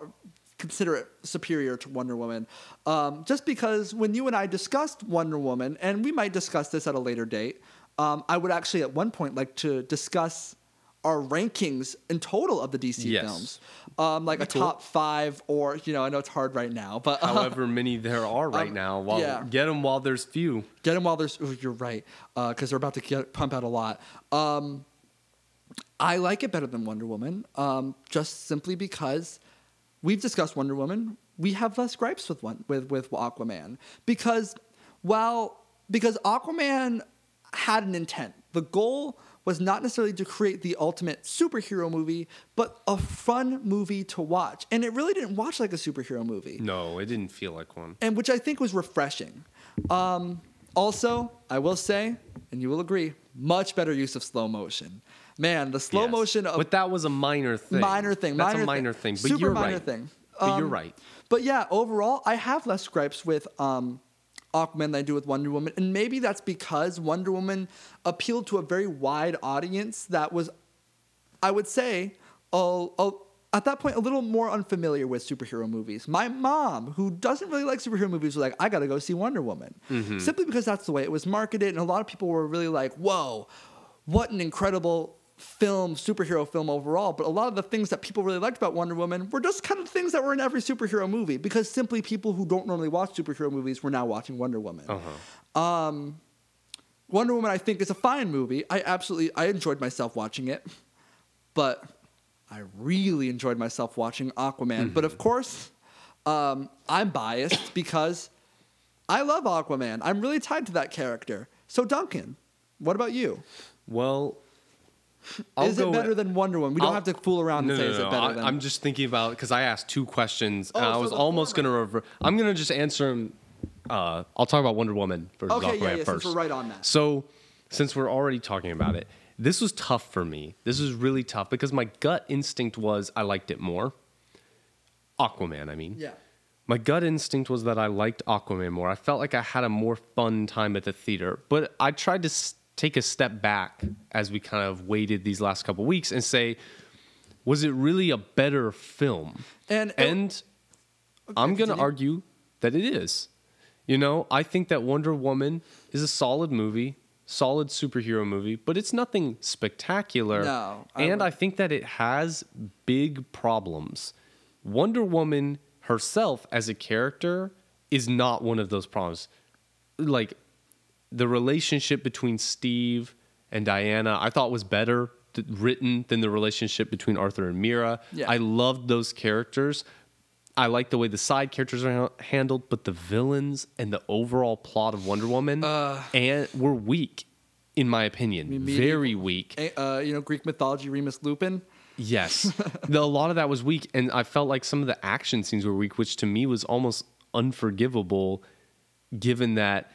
consider it superior to Wonder Woman. Um, just because when you and I discussed Wonder Woman, and we might discuss this at a later date, um, I would actually at one point like to discuss our rankings in total of the DC Yes. films, um, like a Cool. top five, or you know, I know it's hard right now, but However many there are right Um, now, while yeah. get them while there's few. Get them while there's. ooh, you're right, because they're about to get, pump out a lot. Um, I like it better than Wonder Woman, um, just simply because we've discussed Wonder Woman. We have less gripes with one with with Aquaman because while because Aquaman had an intent. The goal was not necessarily to create the ultimate superhero movie, but a fun movie to watch. And it really didn't watch like a superhero movie No, it didn't feel like one. and which I think was refreshing. Um, also, I will say, and you will agree, much better use of slow motion. Man, the slow Yes. motion of but that was a minor thing. minor thing, That's minor a minor thing, thing. But super you're minor right. thing. But you're Um, right. But yeah, overall, I have less gripes with um, Aquaman than I do with Wonder Woman, and maybe that's because Wonder Woman appealed to a very wide audience that was, I would say, at that point a little more unfamiliar with superhero movies. My mom, who doesn't really like superhero movies, was like, "I got to go see Wonder Woman," Mm-hmm. simply because that's the way it was marketed, and a lot of people were really like, "Whoa, what an incredible." Film superhero film overall but a lot of the things that people really liked about wonder woman were just kind of things that were in every superhero movie because simply people who don't normally watch superhero movies were now watching wonder woman. Uh-huh. um, wonder woman i think is a fine movie. I absolutely i enjoyed myself watching it but i really enjoyed myself watching aquaman. But of course um, i'm biased because i love aquaman. I'm really tied to that character. So duncan what about you? Well, I'll is it better than Wonder Woman? We don't I'll- have to fool around no, and say no, is no, it better I, than. I'm just thinking about because I asked two questions and Oh, I was almost former. gonna revert. I'm gonna just answer them. Uh, I'll talk about Wonder Woman versus Okay, Aquaman yeah, yeah, since first. we're right on that. So, since we're already talking about it, this was tough for me. This was really tough because my gut instinct was I liked it more. Aquaman, I mean. yeah. My gut instinct was that I liked Aquaman more. I felt like I had a more fun time at the theater, but I tried to s- take a step back as we kind of waited these last couple weeks and say, was it really a better film? And- and I'm going to argue that it is. You know, I think that Wonder Woman is a solid movie, solid superhero movie, but it's nothing spectacular. No, I and would- I think that it has big problems. Wonder Woman herself as a character is not one of those problems. Like the relationship between Steve and Diana, I thought was better th- written than the relationship between Arthur and Mera. Yeah. I loved those characters. I like the way the side characters are ha- handled, but the villains and the overall plot of Wonder Woman and were weak, in my opinion. Very weak. Uh, you know, Greek mythology, Remus Lupin. Yes, the, a lot of that was weak, and I felt like some of the action scenes were weak, which to me was almost unforgivable, given that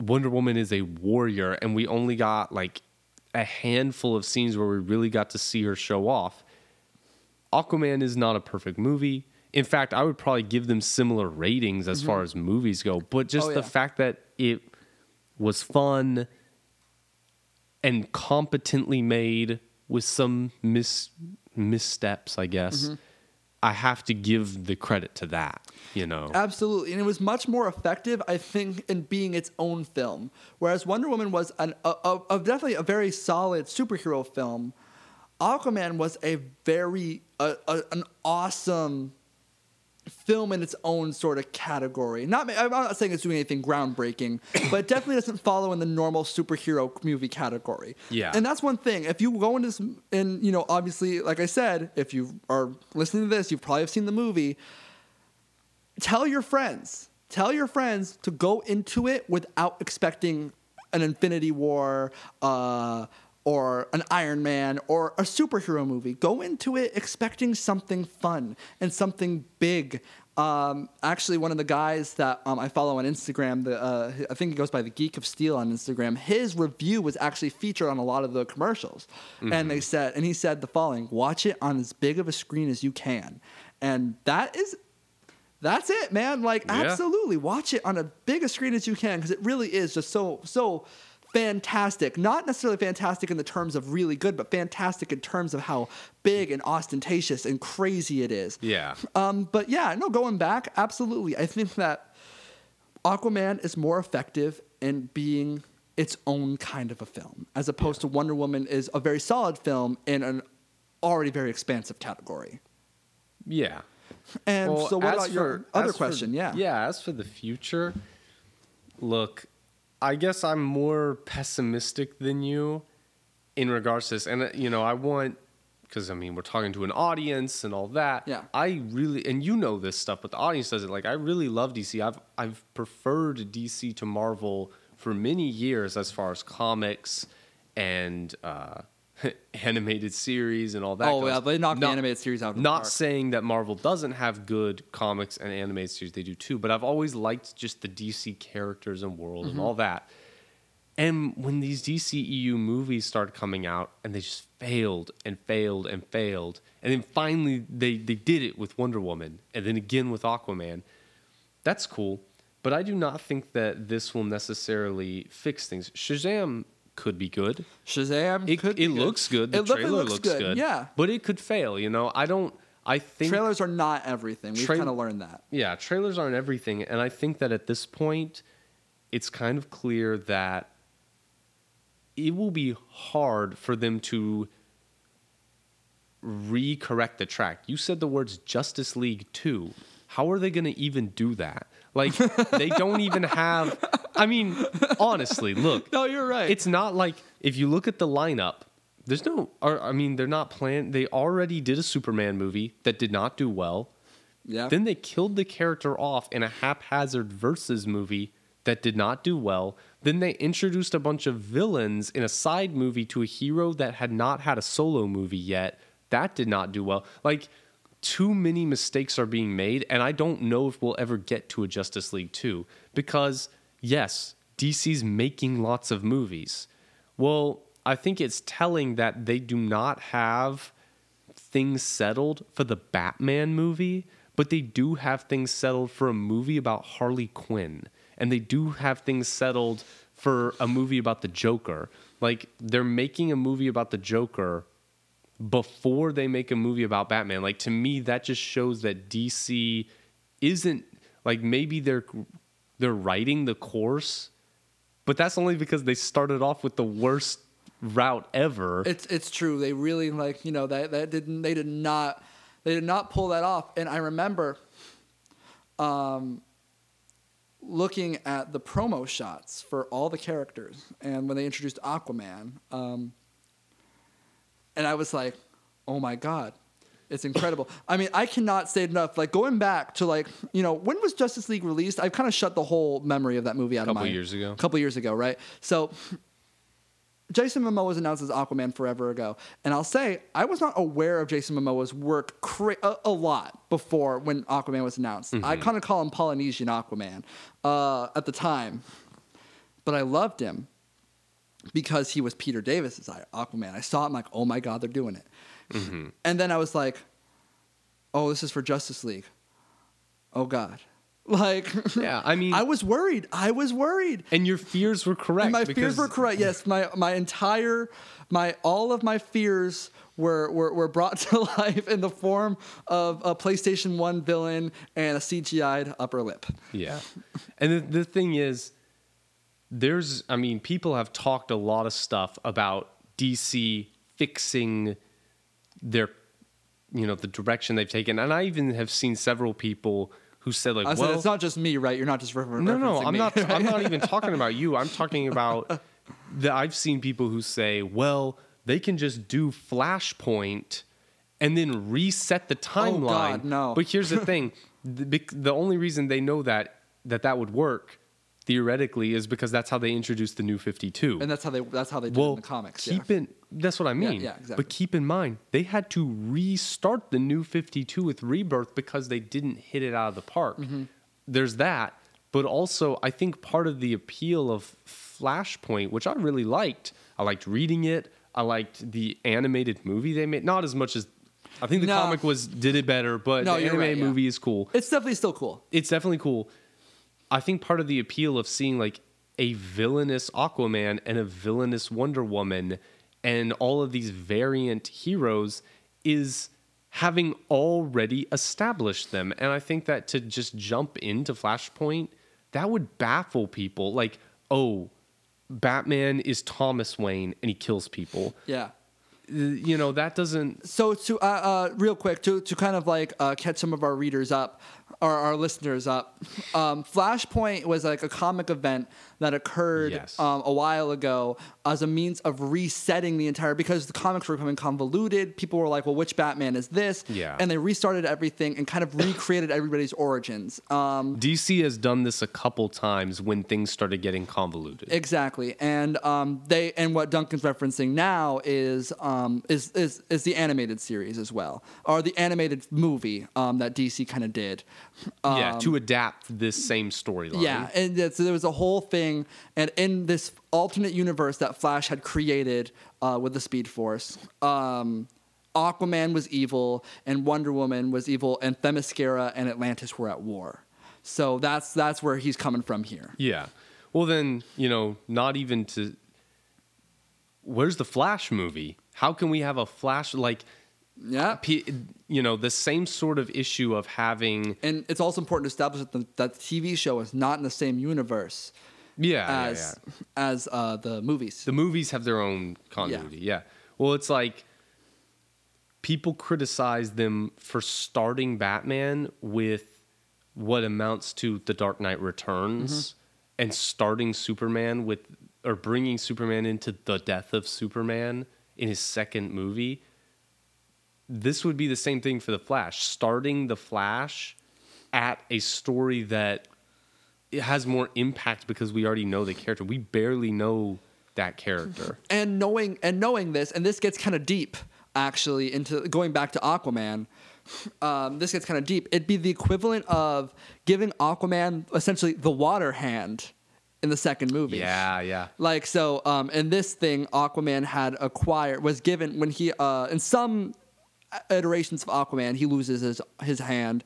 Wonder Woman is a warrior, and we only got like a handful of scenes where we really got to see her show off. Aquaman is not a perfect movie. In fact, I would probably give them similar ratings as far as movies go, but just Oh, the yeah. fact that it was fun and competently made with some mis- missteps, I guess. Mm-hmm. I have to give the credit to that, you know. Absolutely, and it was much more effective, I think, in being its own film. Whereas Wonder Woman was an, a, a, a definitely a very solid superhero film. Aquaman was a very a, an awesome film in its own sort of category. Not I'm not saying it's doing anything groundbreaking, but it definitely doesn't follow in the normal superhero movie category. Yeah. and that's one thing. If you go into this, and you know, obviously, like I said, if you are listening to this, you probably have seen the movie tell your friends tell your friends to go into it without expecting an infinity war uh, or an iron man or a superhero movie go into it expecting something fun and something big um, actually one of the guys that um, i follow on instagram the, uh, i think he goes by the geek of steel on instagram his review was actually featured on a lot of the commercials and they said and he said the following watch it on as big of a screen as you can and that is that's it, man. Like, Yeah. absolutely, watch it on a big a screen as you can because it really is just so so fantastic. Not necessarily fantastic in the terms of really good, but fantastic in terms of how big and ostentatious and crazy it is. Yeah. Um, but yeah, no, going back, absolutely. I think that Aquaman is more effective in being its own kind of a film, as opposed to Wonder Woman is a very solid film in an already very expansive category. Yeah. And Well, so, what about your for- other as for- question? yeah. Yeah, as for the future, look, I guess I'm more pessimistic than you in regards to this. And, uh, you know, I want, because, I mean, we're talking to an audience and all that. Yeah. I really, and you know this stuff, but the audience doesn't. Like, I really love DC. I've, I've preferred DC to Marvel for many years as far as comics and, uh, animated series and all that. Oh, goes. yeah, they knocked the animated series out of the Not saying that Marvel doesn't have good comics and animated series, they do too, but I've always liked just the DC characters and world Mm-hmm. and all that. And when these DCEU movies started coming out and they just failed and failed and failed, and then finally they, they did it with Wonder Woman and then again with Aquaman, that's cool. But I do not think that this will necessarily fix things. Shazam could be good. Shazam. It, could it looks good. The It trailer looks looks, good, good. yeah. But it could fail, you know? I don't I think Trailers are not everything. We've Tra- kind of learned that. Yeah, trailers aren't everything. And I think that at this point, it's kind of clear that it will be hard for them to recorrect the track. You said the words Justice League 2. How are they going to even do that? Like, they don't even have. I mean, honestly, look. No, you're right. It's not like if you look at the lineup, there's no. Or, I mean, they're not planned. They already did a Superman movie that did not do well. yeah. Then they killed the character off in a haphazard versus movie that did not do well. Then they introduced a bunch of villains in a side movie to a hero that had not had a solo movie yet. That did not do well. Like, too many mistakes are being made, and I don't know if we'll ever get to a Justice League 2 because, yes, DC's making lots of movies. Well, I think it's telling that they do not have things settled for the Batman movie, but they do have things settled for a movie about Harley Quinn. And they do have things settled for a movie about the Joker. Like they're making a movie about the Joker before they make a movie about Batman. Like to me that just shows that DC isn't like maybe they're they're righting the course, but that's only because they started off with the worst route ever. It's it's true. They really like you know that that didn't they did not they did not pull that off. And I remember, um, looking at the promo shots for all the characters, and when they introduced Aquaman, um, and I was like, oh my god. It's incredible. I mean, I cannot say it enough. Like going back to like, you know, when was Justice League released? I've kind of shut the whole memory of that movie out Couple of my years ago. A couple years ago, right? So Jason Momoa was announced as Aquaman forever ago, and I'll say I was not aware of Jason Momoa's work cra- a, a lot before when Aquaman was announced. I kind of call him Polynesian Aquaman uh, at the time, but I loved him because he was Peter David's Aquaman. I saw him like, oh my god, they're doing it, mm-hmm. and then I was like, oh, this is for Justice League. Oh god, like Yeah, I mean- I was worried. I was worried. and your fears were correct. And my because- fears were correct. Yes, my my entire my all of my fears were were, were brought to life in the form of a PlayStation One villain and a CGI'd upper lip. Yeah. And the, the thing is, there's, I mean, people have talked a lot of stuff about DC fixing their, you know, the direction they've taken. And I even have seen several people who said, like, I well, said it's not just me, right? You're not just refer- no, no, I'm me. not. I'm not even talking about you. I'm talking about that. I've seen people who say, "Well, they can just do Flashpoint and then reset the oh, timeline." Oh, God, no. But here's the thing: the, the only reason they know that that that would work theoretically is because that's how they introduced the New Fifty Two. and that's how they that's how they do it Well, in the comics. keep yeah. in. That's what I mean. yeah, exactly. But keep in mind, they had to restart the new 52 with Rebirth because they didn't hit it out of the park. Mm-hmm. There's that. But also, I think part of the appeal of Flashpoint, which I really liked, I liked reading it. I liked the animated movie they made. Not as much as I think the No. comic was did it better, but No, the animated right, yeah. movie is cool It's definitely still cool. it's definitely cool. I think part of the appeal of seeing like a villainous Aquaman and a villainous Wonder Woman and all of these variant heroes is having already established them. And I think that to just jump into Flashpoint, that would baffle people. Like, oh, Batman is Thomas Wayne and he kills people. Yeah. You know, that doesn't. So to uh, uh, real quick to to kind of like uh, catch some of our readers up or our listeners up, um, Flashpoint was like a comic event that occurred Yes. um, a while ago as a means of resetting the entire because the comics were becoming convoluted. People were like, "Well, which Batman is this?" Yeah. and they restarted everything and kind of recreated everybody's origins. Um, DC has done this a couple times when things started getting convoluted. Exactly, and um, they and what Duncan's referencing now is um, is, is is the animated series as well, or the animated movie um, that DC kind of did. yeah, to adapt this same storyline. Um, Yeah, and it's, there was a whole thing, and in this alternate universe that Flash had created uh, with the Speed Force, um, Aquaman was evil, and Wonder Woman was evil, and Themyscira and Atlantis were at war. So that's that's where he's coming from here. Yeah. Well, then, you know, not even to. Where's the Flash movie? How can we have a Flash like, Yeah, you know, the same sort of issue of having. and it's also important to establish that the, that the TV show is not in the same universe Yeah, yeah, as yeah. as uh, the movies. the movies have their own continuity. Yeah. Well, it's like people criticize them for starting Batman with what amounts to The Dark Knight Returns and starting Superman with or bringing Superman into the death of Superman in his second movie. This would be the same thing for the Flash, starting the Flash at a story that it has more impact because we already know the character. We barely know that character. and knowing and knowing this, and this gets kind of deep actually into going back to Aquaman. Um, this gets kind of deep. It'd be the equivalent of giving Aquaman essentially the water hand in the second movie. Yeah, yeah. Like so, um, in this thing, Aquaman had acquired was given when he uh, in some iterations of Aquaman, he loses his his hand,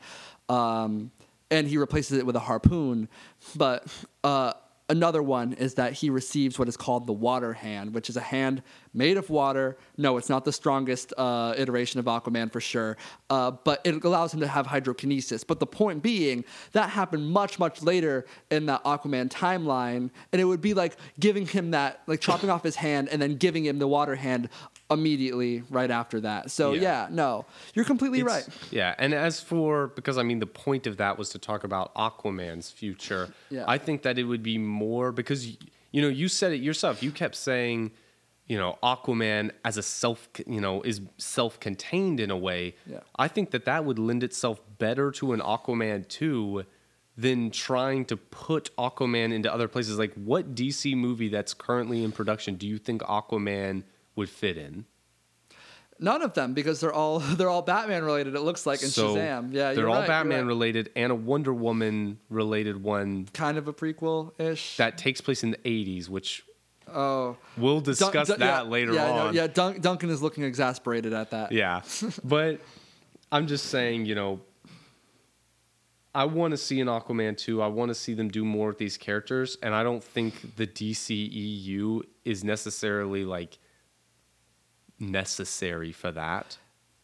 um, and he replaces it with a harpoon. But uh, another one is that he receives what is called the water hand, which is a hand made of water. No, it's not the strongest uh, iteration of Aquaman for sure, uh, but it allows him to have hydrokinesis. But the point being, that happened much, much later in that Aquaman timeline, and it would be like giving him that, like chopping off his hand and then giving him the water hand immediately right after that. So Yeah. yeah, no, you're completely right. Yeah, and as for because I mean the point of that was to talk about Aquaman's future. Yeah. I think that it would be more because you know you said it yourself. You kept saying, you know, Aquaman as a self, you know, is self-contained in a way. Yeah. I think that that would lend itself better to an Aquaman 2 than trying to put Aquaman into other places. Like what DC movie that's currently in production do you think Aquaman would fit in? None of them because they're all they're all Batman related. It looks like in so Shazam. Yeah, they're all right, Batman right. related and a Wonder Woman related one Kind of a prequel ish. that takes place in the 80s, which Oh, we'll discuss Dun- that yeah, later yeah, no, on. yeah, Dun- Duncan is looking exasperated at that. Yeah. but I'm just saying, you know, I want to see an Aquaman 2. I want to see them do more with these characters. And I don't think the DCEU is necessarily like necessary for that.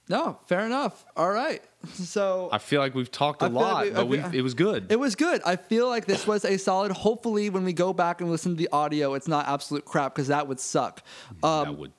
No, fair enough. All right. So I feel like we've talked a feel like lot, we- but we it was good. It was good. I feel like this was a solid. Hopefully, when we go back and listen to the audio, it's not absolute crap because that would suck. Um, that would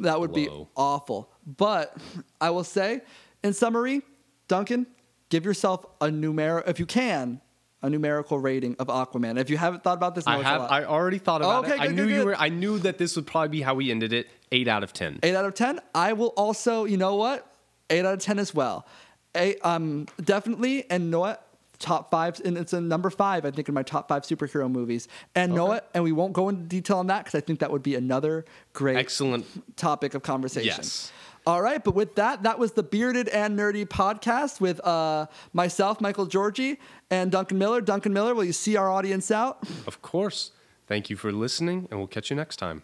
that would be awful. But I will say, in summary, Duncan, give yourself a numeric if you can a numerical rating of Aquaman. If you haven't thought about this, I, I it's a have. lot. I already thought about Okay, it. I knew good, you good. were. I knew that this would probably be how we ended it. Eight out of ten. eight out of ten. I will also, you know what, eight out of ten as well. Eight, um, definitely, and know what, top five, and it's a number five, I think, in my top five superhero movies. And know Okay. what, and we won't go into detail on that because I think that would be another great Excellent. topic of conversation. Yes. All right, but with that, that was the Bearded and Nerdy podcast with uh, myself, Michael Georgie, and Duncan Miller. Duncan Miller, will you see our audience out? Of course. Thank you for listening, and we'll catch you next time.